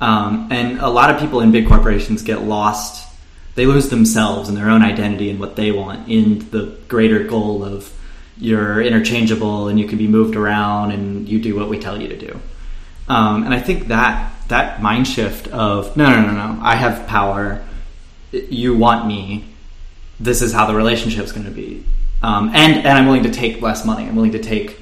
Um, and a lot of people in big corporations get lost. They lose themselves and their own identity and what they want in the greater goal of you're interchangeable and you can be moved around and you do what we tell you to do. Um, and I think that that mind shift of no, no, no, no, I have power. You want me. This is how the relationship is going to be. Um, and and I'm willing to take less money. I'm willing to take,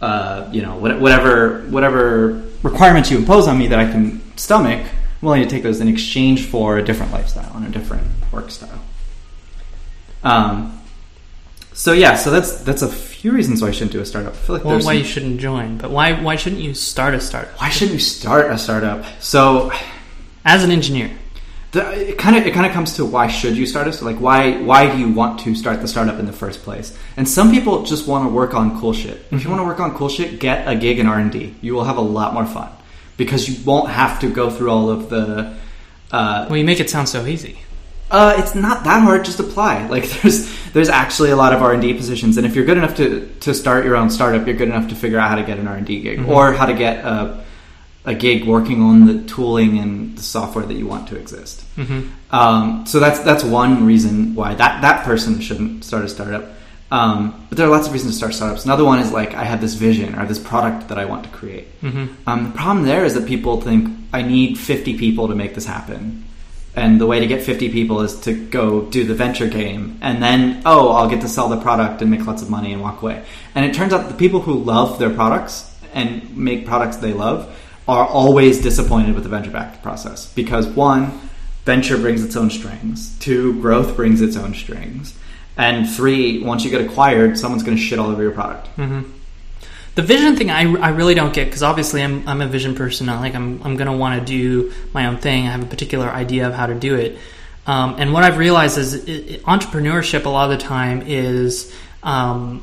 uh, you know, whatever whatever requirements you impose on me that I can stomach. I'm willing to take those in exchange for a different lifestyle and a different work style. Um, so yeah, so that's that's a few reasons why I shouldn't do a startup. I feel like Well, why some- you shouldn't join, but why why shouldn't you start a startup why shouldn't you start a startup? So as an engineer? the, it kind of it kind of comes to why should you start a so like why why do you want to start the startup in the first place? And some people just want to work on cool shit. If you want to work on cool shit, get a gig in R and D. You will have a lot more fun because you won't have to go through all of the. Uh, Well, you make it sound so easy. Uh, it's not that hard. Just apply. Like there's there's actually a lot of R and D positions, and if you're good enough to to start your own startup, you're good enough to figure out how to get an R and D gig or how to get a a gig working on the tooling and the software that you want to exist. hmm Um, so that's that's one reason why that that person shouldn't start a startup. Um, but there are lots of reasons to start startups. Another one is like I have this vision or this product that I want to create. hmm Um, the problem there is that people think I need 50 people to make this happen. And the way to get 50 people is to go do the venture game. And then, oh, I'll get to sell the product and make lots of money and walk away. And it turns out the people who love their products and make products they love are always disappointed with the venture backed process. Because one, venture brings its own strings. Two, growth brings its own strings. And three, once you get acquired, someone's going to shit all over your product. hmm The vision thing, I, I really don't get because obviously I'm, I'm a vision person. I like I'm I'm gonna want to do my own thing. I have a particular idea of how to do it. Um, and what I've realized is it- entrepreneurship a lot of the time is um,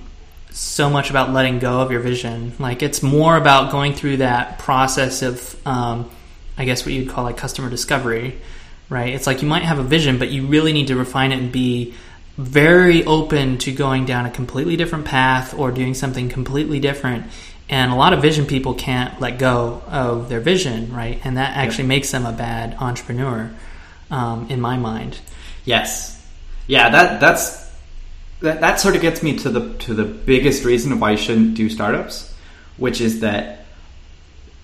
so much about letting go of your vision. Like it's more about going through that process of, um, I guess what you'd call like customer discovery, right? It's like you might have a vision, but you really need to refine it and be very open to going down a completely different path or doing something completely different. And a lot of vision people can't let go of their vision, right? And that actually makes them a bad entrepreneur, um, in my mind. Yes. Yeah, that that's that, that sort of gets me to the to the biggest reason of why you shouldn't do startups, which is that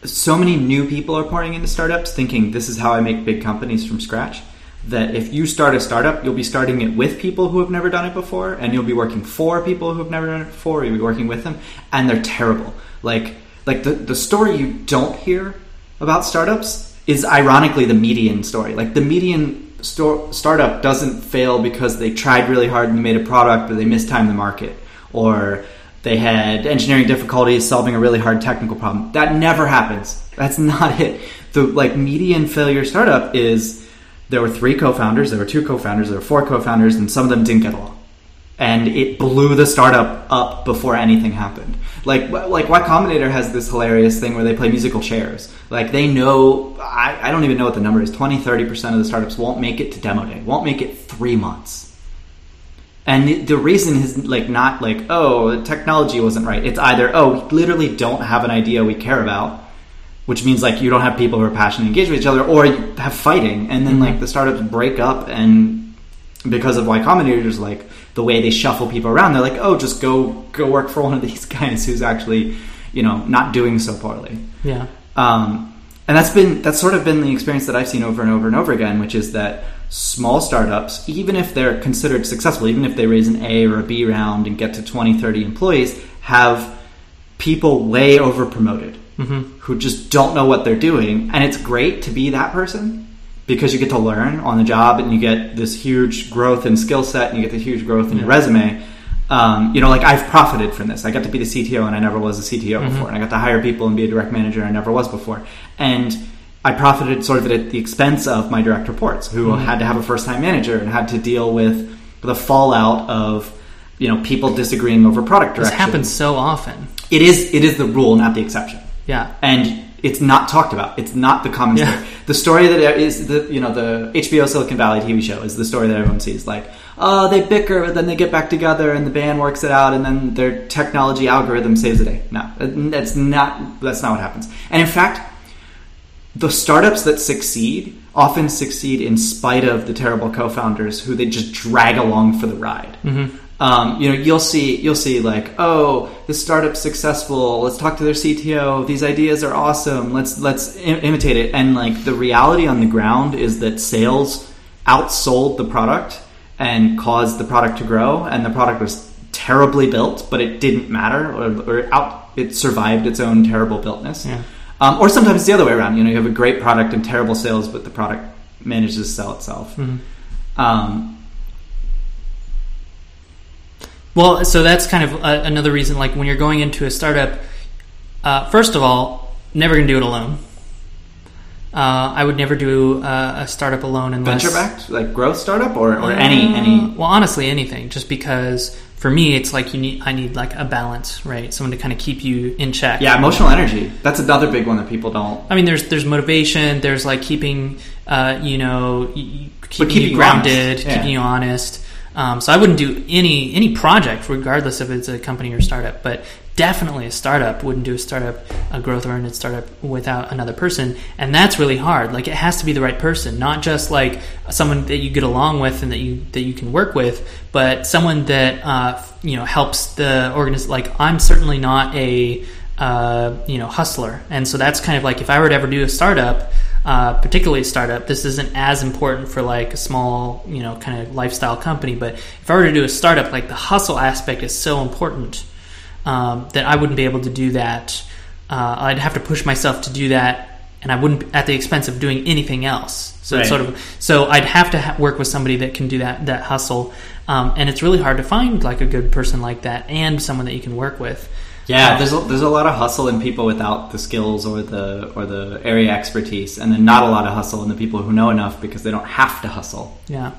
so many new people are pouring into startups thinking this is how I make big companies from scratch. That if you start a startup, you'll be starting it with people who have never done it before, and you'll be working for people who have never done it before. You'll be working with them, and they're terrible. Like like the the story you don't hear about startups is ironically the median story. Like the median sto- startup doesn't fail because they tried really hard and they made a product, but they mistimed the market, or they had engineering difficulties solving a really hard technical problem. That never happens. That's not it. The like median failure startup is there were three co-founders, there were two co-founders, there were four co-founders, and some of them didn't get along and it blew the startup up before anything happened. Like like Y Combinator has this hilarious thing where they play musical chairs. Like they know I, I don't even know what the number is 20 30% of the startups won't make it to demo day. Won't make it 3 months. And the, reason is like not like oh technology wasn't right. It's either oh we literally don't have an idea we care about which means like you don't have people who are passionate engaged with each other or you have fighting and then like the startups break up and because of Y Combinator's like the way they shuffle people around, they're like, oh, just go go work for one of these guys who's actually, you know, not doing so poorly. Yeah. Um, and that's been that's sort of been the experience that I've seen over and over and over again, which is that small startups, even if they're considered successful, even if they raise an A or a B round and get to 20, 30 employees, have people way over promoted. Mm-hmm. who just don't know what they're doing, and it's great to be that person because you get to learn on the job and you get this huge growth in skill set and you get this huge growth in your resume. Um, you know, like I've profited from this. I got to be the CTO and I never was a CTO Mhm. before, and I got to hire people and be a direct manager and I never was before. And I profited sort of at the expense of my direct reports, who Mhm. had to have a first time manager and had to deal with the fallout of you know people disagreeing over product This direction. happens so often. It is it is the rule, not the exception Yeah. and it's not talked about. It's not the common Yeah. story. The story that is the you know the HBO Silicon Valley TV show is the story that everyone sees. Like, oh, they bicker, but then they get back together, and the band works it out, and then their technology algorithm saves the day. No, that's not that's not what happens. And in fact, the startups that succeed often succeed in spite of the terrible co-founders who they just drag along for the ride. Mm-hmm. Um, you know, you'll see, you'll see, like, oh, this startup's successful. Let's talk to their CTO. These ideas are awesome. Let's let's Im- imitate it. And like, the reality on the ground is that sales outsold the product and caused the product to grow. And the product was terribly built, but it didn't matter, or, or out, it survived its own terrible builtness. Yeah. Um, or sometimes it's the other way around. You know, you have a great product and terrible sales, but the product manages to sell itself. Mhm. Um, Well, so that's kind of uh, another reason. Like when you're going into a startup, uh, first of all, never gonna do it alone. Uh, I would never do uh, a startup alone unless venture backed, like growth startup, or, or any Uh, any Well, honestly, anything. Just because for me, it's like you need. I need like a balance, right? Someone to kind of keep you in check. Yeah, emotional energy. That's another big one that people don't. I mean, there's there's motivation. There's like keeping, uh, you know, keeping keeping you grounded, honest. Yeah. keeping you honest. Um, so I wouldn't do any any project, regardless if it's a company or startup. But definitely a startup wouldn't do a startup, a growth oriented startup without another person, and that's really hard. Like it has to be the right person, not just like someone that you get along with and that you that you can work with, but someone that uh, you know helps the organization. Like I'm certainly not a uh, you know hustler, and so that's kind of like if I were to ever do a startup. Uh, particularly a startup, this isn't as important for like a small, you know, kind of lifestyle company. But if I were to do a startup, like the hustle aspect is so important um, that I wouldn't be able to do that. Uh, I'd have to push myself to do that, and I wouldn't at the expense of doing anything else. So it's Right. sort of so I'd have to ha- work with somebody that can do that that hustle, um, and it's really hard to find like a good person like that and someone that you can work with. Yeah, there's a, there's a lot of hustle in people without the skills or the or the area expertise, and then not a lot of hustle in the people who know enough because they don't have to hustle. Yeah.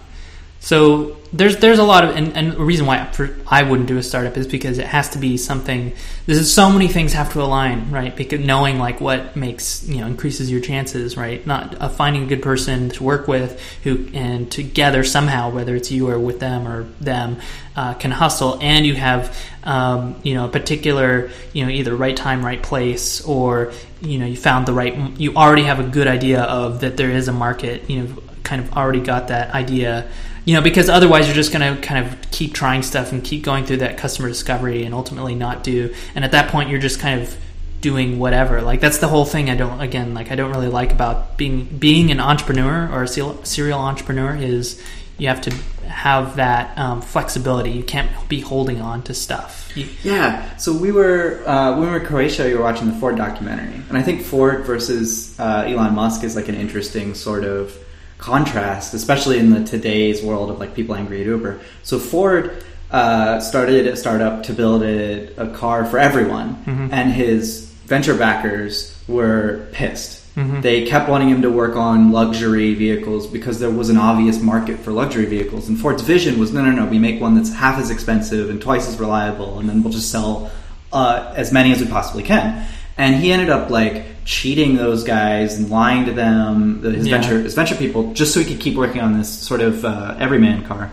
So there's there's a lot of and, and a reason why I wouldn't do a startup is because it has to be something. There's so many things have to align, right? Because knowing like what makes you know increases your chances, right? Not uh, finding a good person to work with who and together somehow, whether it's you or with them or them, uh, can hustle, and you have um, you know a particular you know either right time, right place, or you know you found the right. You already have a good idea of that there is a market. You know, kind of already got that idea you know because otherwise you're just going to kind of keep trying stuff and keep going through that customer discovery and ultimately not do and at that point you're just kind of doing whatever. Like that's the whole thing i don't again like i don't really like about being being an entrepreneur or a serial, entrepreneur is you have to have that um, flexibility. You can't be holding on to stuff. You, Yeah. So we were uh, when we were in Croatia, you were watching the Ford documentary, and I think Ford versus uh, Elon Musk is like an interesting sort of contrast, especially in the today's world of like people angry at Uber. So Ford uh, started a startup to build a, a car for everyone, Mhm. and his venture backers were pissed. Mhm. They kept wanting him to work on luxury vehicles because there was an obvious market for luxury vehicles. And Ford's vision was no, no, no, we make one that's half as expensive and twice as reliable, and then we'll just sell uh, as many as we possibly can. And he ended up like cheating those guys and lying to them, the- his Yeah. venture his venture people, just so he could keep working on this sort of uh, everyman car.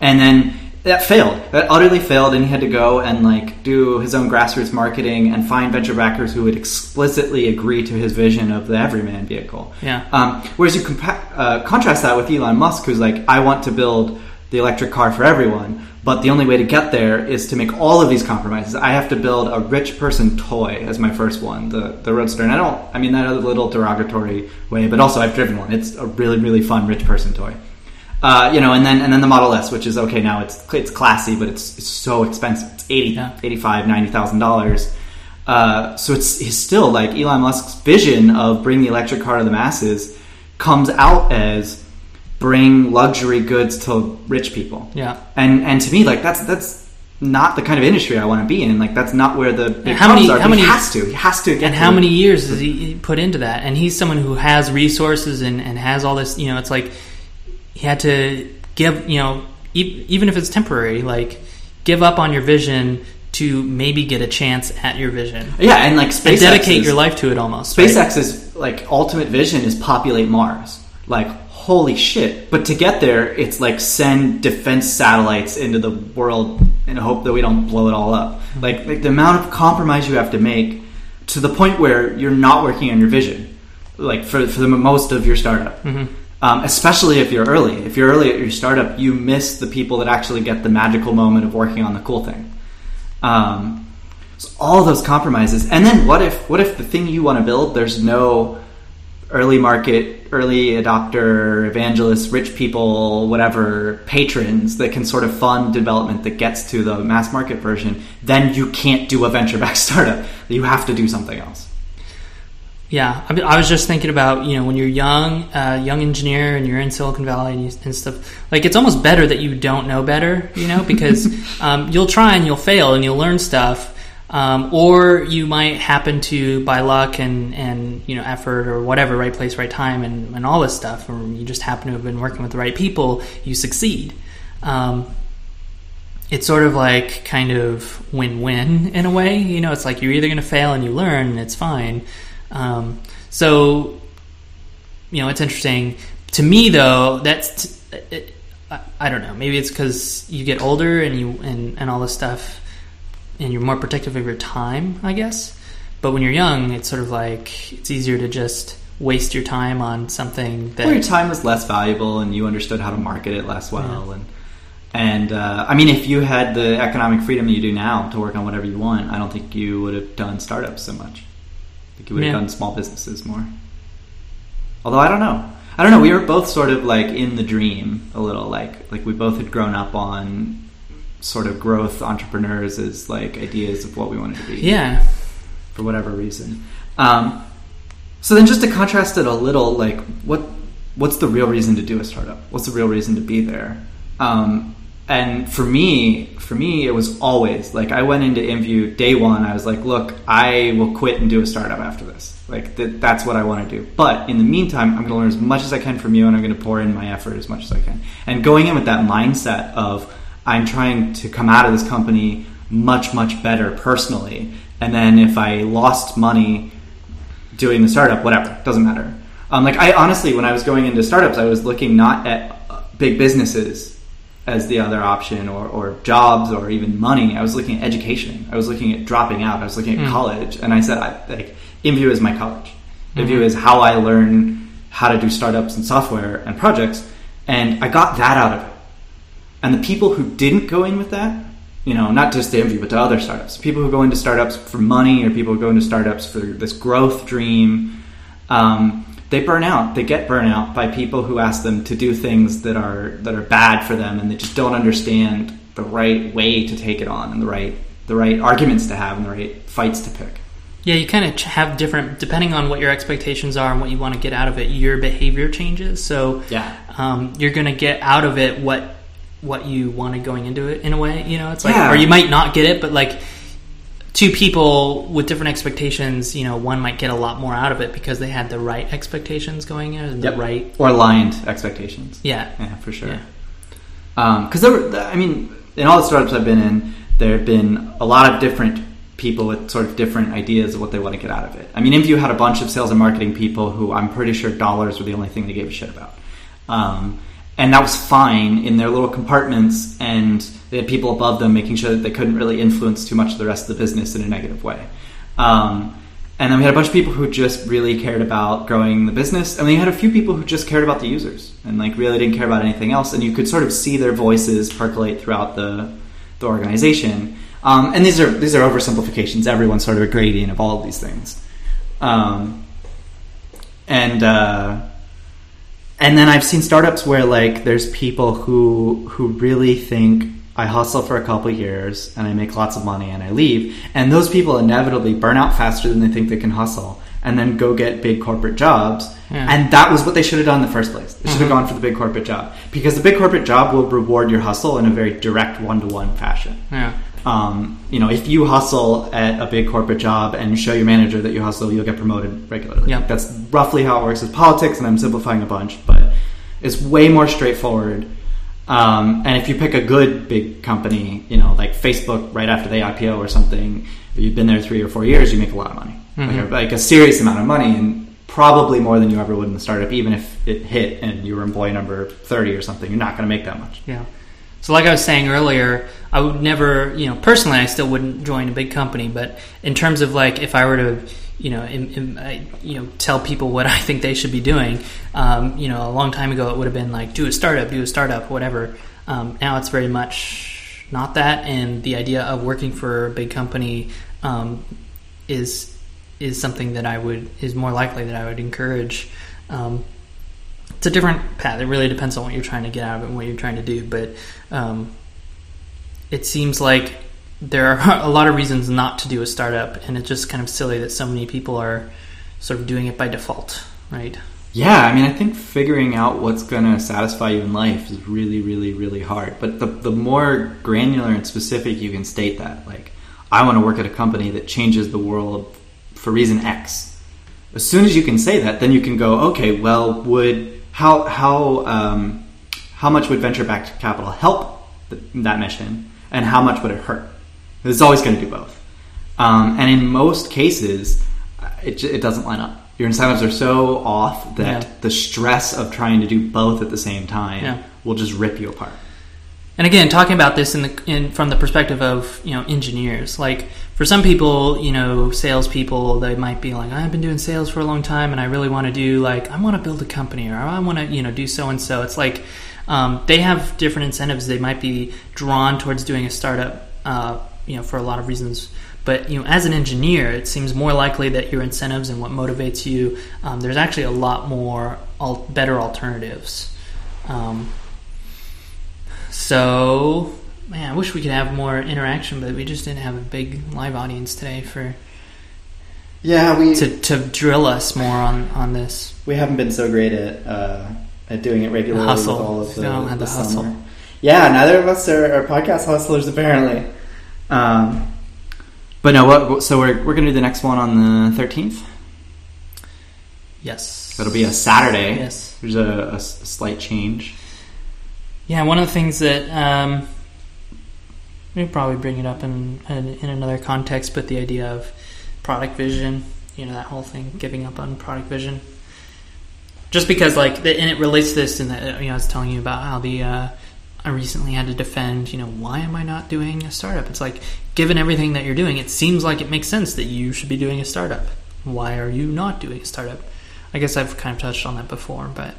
And then that failed. That utterly failed, and he had to go and like do his own grassroots marketing and find venture backers who would explicitly agree to his vision of the everyman vehicle. Yeah. Um, whereas you compa- uh, contrast that with Elon Musk, who's like, I want to build the electric car for everyone, but the only way to get there is to make all of these compromises. I have to build a rich person toy as my first one, the the Roadster. And I don't, I mean that a little derogatory way, but also I've driven one. It's a really really fun rich person toy. Uh, you know, and then and then the Model S, which is okay now. It's it's classy, but it's, it's so expensive. It's 80, Yeah. 85, 90,000 dollars. Uh, so it's, it's still like Elon Musk's vision of bring the electric car to the masses comes out as bring luxury goods to rich people. Yeah. And and to me, like that's that's not the kind of industry I want to be in. Like that's not where the big how many- are. how many- he has to. He has to get. and how many years has he put into that? And he's someone who has resources and, and has all this. You know, it's like he had to give. You know, e- even if it's temporary, like give up on your vision to maybe get a chance at your vision. Yeah, and like SpaceX And dedicate is- your life to it almost. right? Like ultimate vision is populate Mars. Like holy shit! But to get there, it's like send defense satellites into the world and hope that we don't blow it all up. Like, like the amount of compromise you have to make to the point where you're not working on your vision. Like for for the most of your startup. Um, especially if you're early. If you're early at your startup, you miss the people that actually get the magical moment of working on the cool thing. Um, so all those compromises, and then what if what if the thing you want to build there's no early market, early adopter, evangelists, rich people, whatever patrons that can sort of fund development that gets to the mass market version? Then you can't do a venture backed startup. You have to do something else. Yeah, I, mean, I was just thinking about you know when you're young, uh, young engineer, and you're in Silicon Valley and, you, and stuff. Like it's almost better that you don't know better, you know, because um, you'll try and you'll fail and you'll learn stuff, um, or you might happen to by luck and and you know effort or whatever, right place, right time, and, and all this stuff, or you just happen to have been working with the right people, you succeed. Um, it's sort of like kind of win-win in a way. You know, it's like you're either going to fail and you learn, and it's fine. Um, so, you know, it's interesting to me though. That's it, I, I don't know. Maybe it's because you get older and you and and all this stuff, and you're more protective of your time, I guess. But when you're young, it's sort of like it's easier to just waste your time on something that Well, your time was less valuable, and you understood how to market it less well, and and uh, I mean, if you had the economic freedom that you do now to work on whatever you want, I don't think you would have done startups so much. I think you would have Yeah. done small businesses more. Although I don't know, I don't know. We were both sort of like in the dream a little, like like we both had grown up on sort of growth entrepreneurs as like ideas of what we wanted to be yeah. for whatever reason. Um, so then, just to contrast it a little, like what what's the real reason to do a startup? What's the real reason to be there? Um, and for me, for me, it was always like I went into IMVU day one. I was like, look, I will quit and do a startup after this. Like th- that's what I want to do. But in the meantime, I'm going to learn as much as I can from you, and I'm going to pour in my effort as much as I can. And going in with that mindset of I'm trying to come out of this company much, much better personally. And then if I lost money doing the startup, whatever, doesn't matter. Um, like I honestly, when I was going into startups, I was looking not at big businesses as the other option, or, or jobs, or even money. I was looking at education. I was looking at dropping out. I was looking at college, and I said, I, like, IMVU is my college. IMVU is how I learn how to do startups and software and projects, and I got that out of it. And the people who didn't go in with that, you know, not just to Envy, but to other startups, people who go into startups for money or people who go into startups for this growth dream, um, they burn out. They get burnout by people who ask them to do things that are that are bad for them, and they just don't understand the right way to take it on and the right the right arguments to have and the right fights to pick. Yeah, you kind of have different, depending on what your expectations are and what you want to get out of it, your behavior changes. So Yeah. um, you're going to get out of it what what you wanted going into it in a way. You know, it's like, Yeah. or you might not get it, but like two people with different expectations, you know, one might get a lot more out of it because they had the right expectations going in the right. or aligned expectations. Yeah. Yeah, for sure. Yeah. Because there were, I mean, in all the startups I've been in, there have been a lot of different people with sort of different ideas of what they want to get out of it. I mean, IMVU had a bunch of sales and marketing people who I'm pretty sure dollars were the only thing they gave a shit about. Um, and that was fine in their little compartments, and they had people above them making sure that they couldn't really influence too much of the rest of the business in a negative way. Um, and then we had a bunch of people who just really cared about growing the business, and then you had a few people who just cared about the users and like really didn't care about anything else. And you could sort of see their voices percolate throughout the the organization. Um, and these are these are oversimplifications. Everyone's sort of a gradient of all of these things. Um, and uh, and then I've seen startups where like there's people who who really think I hustle for a couple years and I make lots of money and I leave. And those people inevitably burn out faster than they think they can hustle and then go get big corporate jobs. Yeah. And that was what they should have done in the first place. They should have mm-hmm. gone for the big corporate job because the big corporate job will reward your hustle in a very direct one to one fashion. Yeah. Um, you know, if you hustle at a big corporate job and show your manager that you hustle, you'll get promoted regularly. Yeah. That's roughly how it works with politics, and I'm simplifying a bunch, but it's way more straightforward. Um, and if you pick a good big company, you know, like Facebook, right after they IPO or something, if you've been there three or four years, you make a lot of money, like, a, like a serious amount of money, and probably more than you ever would in the startup. Even if it hit and you were employee number thirty or something, you're not going to make that much. Yeah. So, like I was saying earlier, I would never, you know, personally, I still wouldn't join a big company. But in terms of like, if I were to, you know, im im I, you know, tell people what I think they should be doing, um, you know, a long time ago, it would have been like, do a startup, do a startup, whatever. Um, now it's very much not that, and the idea of working for a big company um, is is something that I would is more likely that I would encourage. Um, it's a different path. It really depends on what you're trying to get out of it and what you're trying to do. But um, it seems like there are a lot of reasons not to do a startup, and it's just kind of silly that so many people are sort of doing it by default, right? Yeah, I mean, I think figuring out what's going to satisfy you in life is really, really, really hard. But the, the more granular and specific you can state that, like, I want to work at a company that changes the world for reason X. As soon as you can say that, then you can go, okay, well, would how how um, how much would venture backed capital help th- that mission, and how much would it hurt? It's always going to do both. Um, and in most cases, uh, it, it doesn't line up. Your incentives are so off that Yeah. the stress of trying to do both at the same time Yeah. will just rip you apart. And again, talking about this in the in from the perspective of you know engineers, like for some people, you know, salespeople, they might be like, I've been doing sales for a long time, and I really want to do like I want to build a company, or I want to you know do so and so. It's like um, they have different incentives. They might be drawn towards doing a startup, uh, you know, for a lot of reasons. But you know, as an engineer, it seems more likely that your incentives and what motivates you. Um, there's actually a lot more al- better alternatives. Um, so, man, I wish we could have more interaction, but we just didn't have a big live audience today for Yeah, we to, to drill us more on, on this. we haven't been so great at uh, at doing it regularly Hustle. with all of the, We don't have the the hustle. summer. Yeah, neither of us are, are podcast hustlers apparently. Um, but no, what, so we're we're gonna do the next one on the thirteenth. Yes. That'll be a Saturday. Yes. There's a slight change. Yeah, one of the things that um, we probably bring it up in, in in another context, but the idea of product vision, you know, that whole thing, giving up on product vision. Just because, like, the, and it relates to this, and that you know, I was telling you about how the uh, I recently had to defend, you know, why am I not doing a startup? It's like, given everything that you're doing, it seems like it makes sense that you should be doing a startup. Why are you not doing a startup? I guess I've kind of touched on that before, but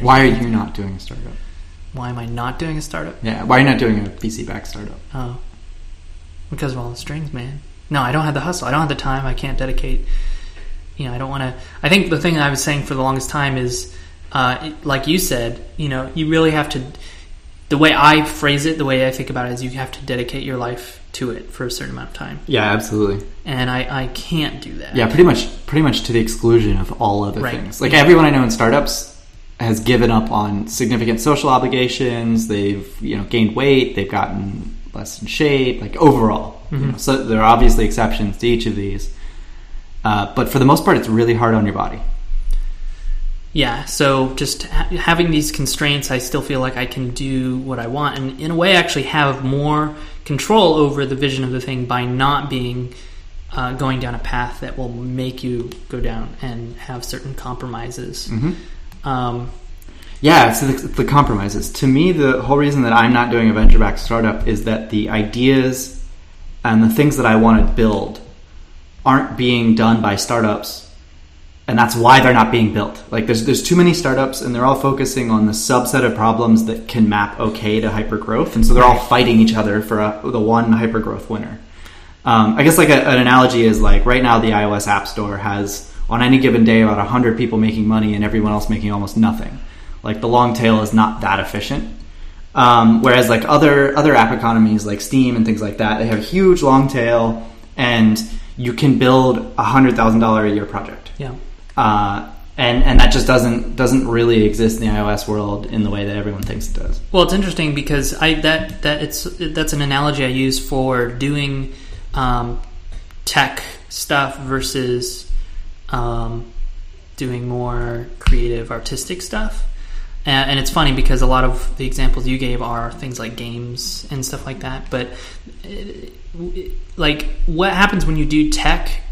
Why are you not doing a startup? why am I not doing a startup? Yeah, why are you not doing a VC back startup? Oh, because of all the strings, man. No, I don't have the hustle. I don't have the time. I can't dedicate. You know, I don't want to. I think the thing I was saying for the longest time is, uh, it- like you said, you know, you really have to. The way I phrase it, the way I think about it, is you have to dedicate your life to it for a certain amount of time, Yeah, absolutely. and I, I can't do that. Yeah, pretty much, pretty much to the exclusion of all other Right. things. Like everyone I know in startups has given up on significant social obligations. They've you know gained weight. They've gotten less in shape. Like overall, you Mhm. know, so there are obviously exceptions to each of these. Uh, but for the most part, it's really hard on your body. Yeah, so just ha- having these constraints, I still feel like I can do what I want, and in a way, actually have more control over the vision of the thing by not being uh, going down a path that will make you go down and have certain compromises. Mm-hmm. Um, Yeah, it's the, the compromises. To me, the whole reason that I'm not doing a venture backed startup is that the ideas and the things that I want to build aren't being done by startups. And that's why they're not being built. Like there's there's too many startups and they're all focusing on the subset of problems that can map okay to hypergrowth. And so they're all fighting each other for a, the one hypergrowth winner. Um, I guess like a, an analogy is like right now the iOS App Store has on any given day about 100 people making money and everyone else making almost nothing. Like the long tail is not that efficient. Um, whereas like other other app economies like Steam and things like that, they have a huge long tail, and you can build a hundred thousand dollar a year project. Yeah. Uh, and and that just doesn't doesn't really exist in the iOS world in the way that everyone thinks it does. Well, it's interesting because I that that it's that's an analogy I use for doing um, tech stuff versus um, doing more creative, artistic stuff. And, and it's funny because a lot of the examples you gave are things like games and stuff like that. But uh, like, what happens when you do tech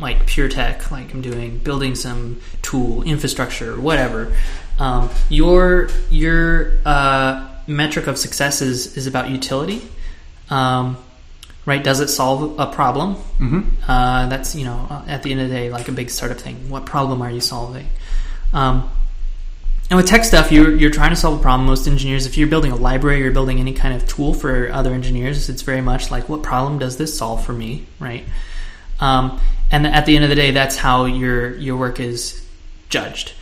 like pure tech, like I'm doing building some tool infrastructure, whatever. Um, your your uh, metric of success is, is about utility, um, right? Does it solve a problem? Mm-hmm. Uh, that's you know at the end of the day like a big startup thing. What problem are you solving? Um, and with tech stuff, you're you're trying to solve a problem. Most engineers, if you're building a library, you're building any kind of tool for other engineers. It's very much like, what problem does this solve for me, right? Um, and at the end of the day, that's how your your work is judged.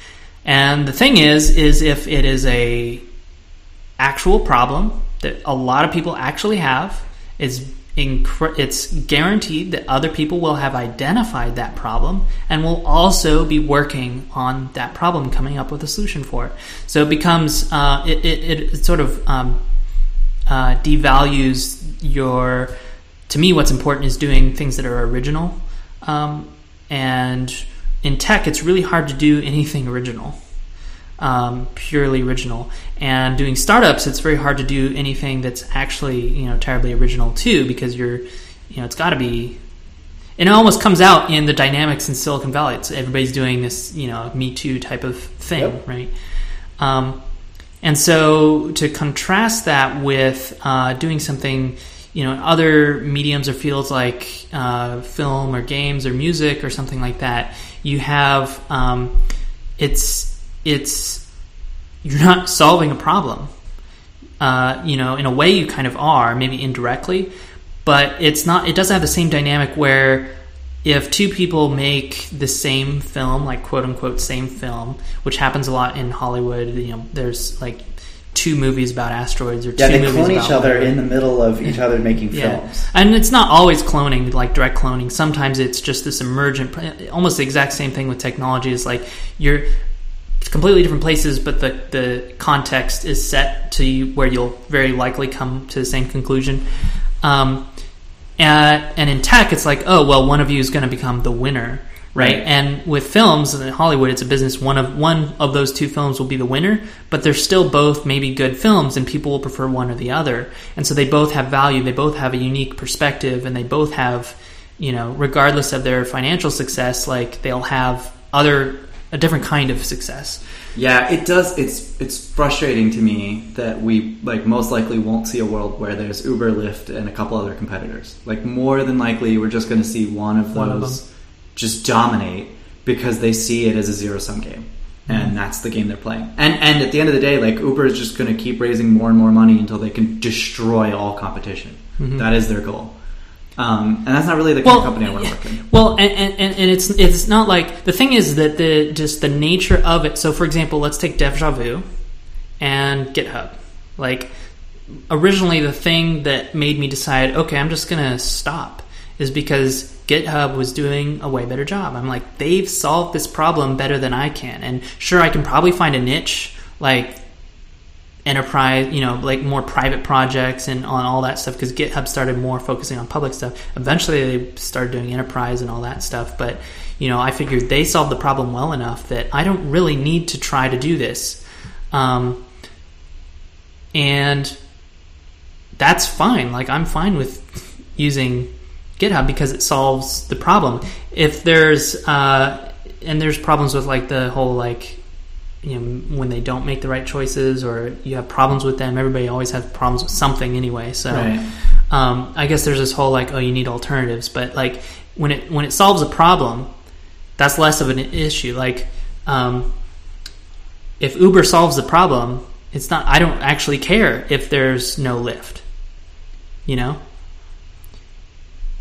And the thing is, is if it is a actual problem that a lot of people actually have, is it's guaranteed that other people will have identified that problem and will also be working on that problem, coming up with a solution for it. So it becomes uh, it, it, it, sort of um, uh, devalues your. To me, what's important is doing things that are original um, and in tech, it's really hard to do anything original, um, purely original. And doing startups, it's very hard to do anything that's actually you know terribly original too, because you're you know it's got to be. And it almost comes out in the dynamics in Silicon Valley. It's everybody's doing this, you know, Me Too type of thing, yep. right? Um, and so to contrast that with uh, doing something you know, in other mediums or fields like uh, film or games or music or something like that, you have um, it's it's you're not solving a problem. Uh, you know, in a way, you kind of are, maybe indirectly, but it's not. It doesn't have the same dynamic where if two people make the same film, like quote unquote same film, which happens a lot in Hollywood, you know, there's like two movies about asteroids or yeah, two they movies clone about each other in the middle of each other making Yeah. films. And it's not always cloning, like direct cloning. Sometimes it's just this emergent, almost the exact same thing with technology. Is like you're completely different places, but the, the context is set to where you'll very likely come to the same conclusion. Um, and, and in tech, it's like, oh, well, one of you is going to become the winner. Right? Right. and with films in Hollywood, it's a business. One of one of those two films will be the winner, but they're still both maybe good films, and people will prefer one or the other. And so they both have value. They both have a unique perspective, and they both have, you know, regardless of their financial success, like they'll have other a different kind of success. Yeah, it does. It's it's frustrating to me that we like most likely won't see a world where there's Uber, Lyft, and a couple other competitors. Like more than likely, we're just going to see one of One of those just dominate because they see it as a zero sum game, mm-hmm. and that's the game they're playing. And and at the end of the day, like Uber is just going to keep raising more and more money until they can destroy all competition. Mm-hmm. That is their goal. Um, and that's not really the kind of company I want to work in. Well, and, and, and and it's it's not like the thing is that the just the nature of it. So, for example, let's take DevjaVu and GitHub. Like originally, the thing that made me decide, okay, I'm just gonna stop, is because GitHub was doing a way better job. I'm like, they've solved this problem better than I can, and sure, I can probably find a niche like enterprise, you know, like more private projects and on all that stuff because GitHub started more focusing on public stuff. Eventually, they started doing enterprise and all that stuff. But you know, I figured they solved the problem well enough that I don't really need to try to do this, um, and that's fine. Like I'm fine with using GitHub because it solves the problem. If there's uh, and there's problems with like the whole like you know when they don't make the right choices or you have problems with them everybody always has problems with something anyway so Right. um, i guess there's this whole like oh you need alternatives but like when it when it solves a problem that's less of an issue like um, if uber solves the problem it's not i don't actually care if there's no Lyft you know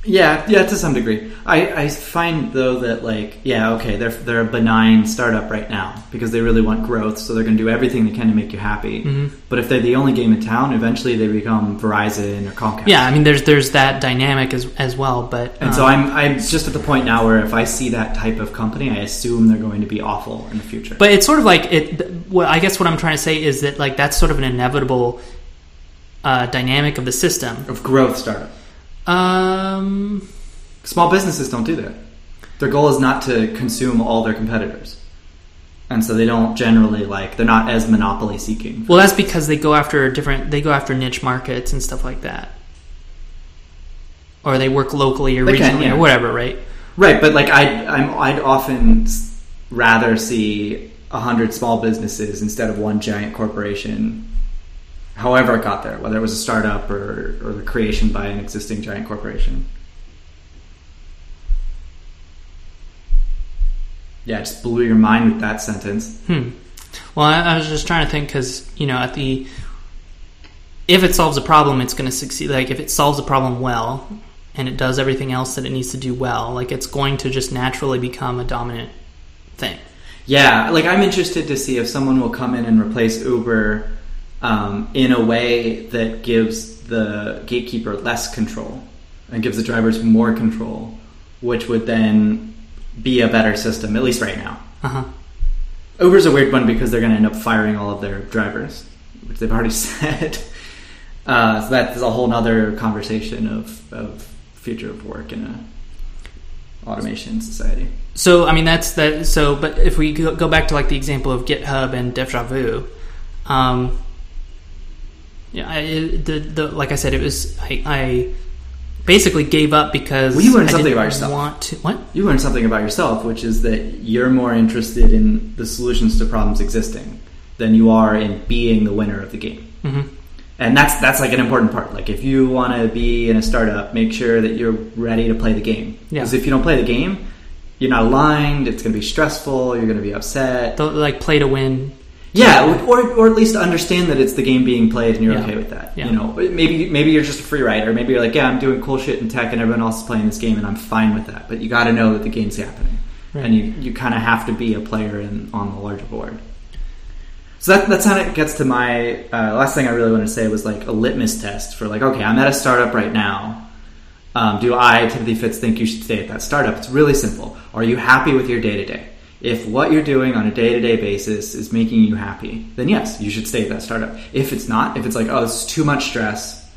Yeah, yeah, to some degree. I, I find though that like yeah, okay, they're they're a benign startup right now because they really want growth, so they're going to do everything they can to make you happy. Mhm. But if they're the only game in town, eventually they become Verizon or Comcast. Yeah, I mean, there's there's that dynamic as as well, but And so um, I'm I'm just at the point now where if I see that type of company, I assume they're going to be awful in the future. But it's sort of like it. Well, I guess what I'm trying to say is that like that's sort of an inevitable uh, dynamic of the system. of growth startup, Um, small businesses don't do that. Their goal is not to consume all their competitors, and so they don't generally like they're not as monopoly seeking. well, that's because they go after different. They go after niche markets and stuff like that, or they work locally or They regionally yeah. or whatever, right? Right, but like I, I'm, I'd often rather see a hundred small businesses instead of one giant corporation. However, it got there, whether it was a startup or, or the creation by an existing giant corporation. Yeah, it just blew your mind with that sentence. Hmm. Well, I, I was just trying to think because you know, at the if it solves a problem, it's going to succeed. Like if it solves a problem well, and it does everything else that it needs to do well, like it's going to just naturally become a dominant thing. Yeah, like I'm interested to see if someone will come in and replace Uber um, in a way that gives the gatekeeper less control and gives the drivers more control, which would then be a better system, at least right now. Uh huh. Uber's a weird one because they're going to end up firing all of their drivers, which they've already said. Uh, so that's a whole other conversation of, of future of work in a automation society. So I mean that's that. So but if we go go back to like the example of GitHub and DevjaVu, um, yeah, I, the the like I said, it was I, I basically gave up because Well, you learned I something didn't about yourself. Want to what? you learned something about yourself, which is that you're more interested in the solutions to problems existing than you are in being the winner of the game. hmm And that's that's like an important part. Like if you want to be in a startup, make sure that you're ready to play the game. Yeah. Because if you don't play the game, you're not aligned. It's going to be stressful. You're going to be upset. The, like play to win. Yeah, or, or at least understand that it's the game being played and you're Yeah. okay with that. Yeah. You know, maybe maybe you're just a free rider. Maybe you're like, yeah, I'm doing cool shit in tech and everyone else is playing this game and I'm fine with that. But you got to know that the game's happening, Right. and you you kind of have to be a player in on the larger board. So that that's how it gets to my uh, last thing I really want to say was like a litmus test for like, okay, I'm at a startup right now. Um, do I, Timothy Fitz, think you should stay at that startup? It's really simple. Are you happy with your day to day? If what you're doing on a day to day basis is making you happy, then yes, you should stay at that startup. If it's not, if it's like, oh, is too much stress,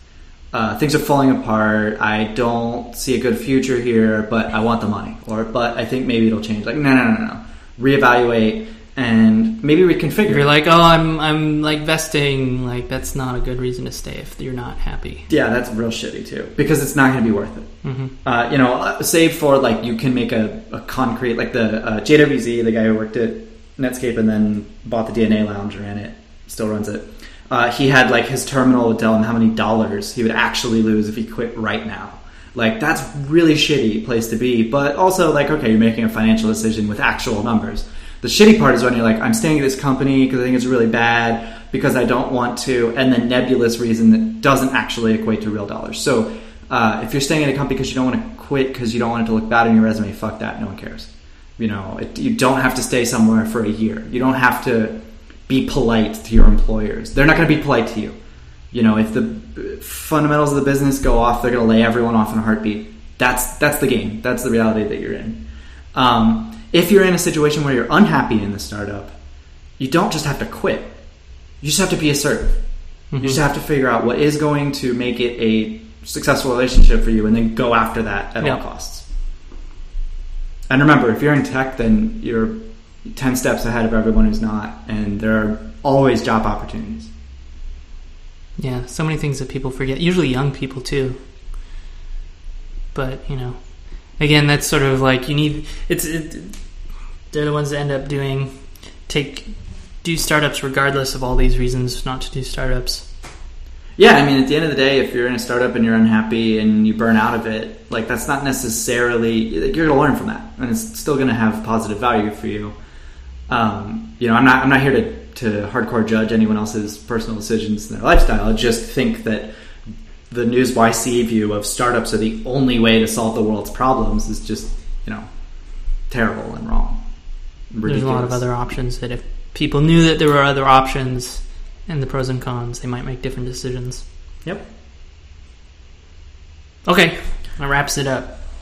uh, things are falling apart, I don't see a good future here, but I want the money, or but I think maybe it'll change. Like, no, no, no, no. Reevaluate and maybe reconfigure. If you're like, oh, I'm I'm like vesting, like that's not a good reason to stay if you're not happy. yeah, that's real shitty too, because it's not going to be worth it. hmm uh, you know, uh, save for like you can make a, a concrete like the uh, JWZ, the guy who worked at Netscape and then bought the DNA Lounge, ran it, still runs it. Uh, he had like his terminal would tell him how many dollars he would actually lose if he quit right now. Like that's really shitty place to be, but also like okay, you're making a financial decision with actual numbers. The shitty part is when you're like, I'm staying at this company because I think it's really bad because I don't want to, and the nebulous reason that doesn't actually equate to real dollars. So uh, if you're staying at a company because you don't want to quit because you don't want it to look bad on your resume, fuck that. No one cares. You know, it, you don't have to stay somewhere for a year. You don't have to be polite to your employers. They're not going to be polite to you. You know, if the fundamentals of the business go off, they're going to lay everyone off in a heartbeat. That's that's the game. That's the reality that you're in. Um, if you're in a situation where you're unhappy in the startup, you don't just have to quit. You just have to be assertive. You mm-hmm. just have to figure out what is going to make it a successful relationship for you, and then go after that at Yeah. all costs. And remember, if you're in tech, then you're ten steps ahead of everyone who's not, and there are always job opportunities. Yeah, so many things that people forget. Usually young people too. But you know, again, that's sort of like you need. It's it, they're the ones that end up doing take do startups regardless of all these reasons not to do startups. Yeah, I mean, at the end of the day, if you're in a startup and you're unhappy and you burn out of it, like that's not necessarily like, you're going to learn from that, and it's still going to have positive value for you. Um, you know, I'm not I'm not here to to hardcore judge anyone else's personal decisions and their lifestyle. I just think that the news YC view of startups are the only way to solve the world's problems is just you know terrible and wrong. There's a lot of other options that if people knew that there were other options and the pros and cons, they might make different decisions. Yep. Okay, that wraps it up.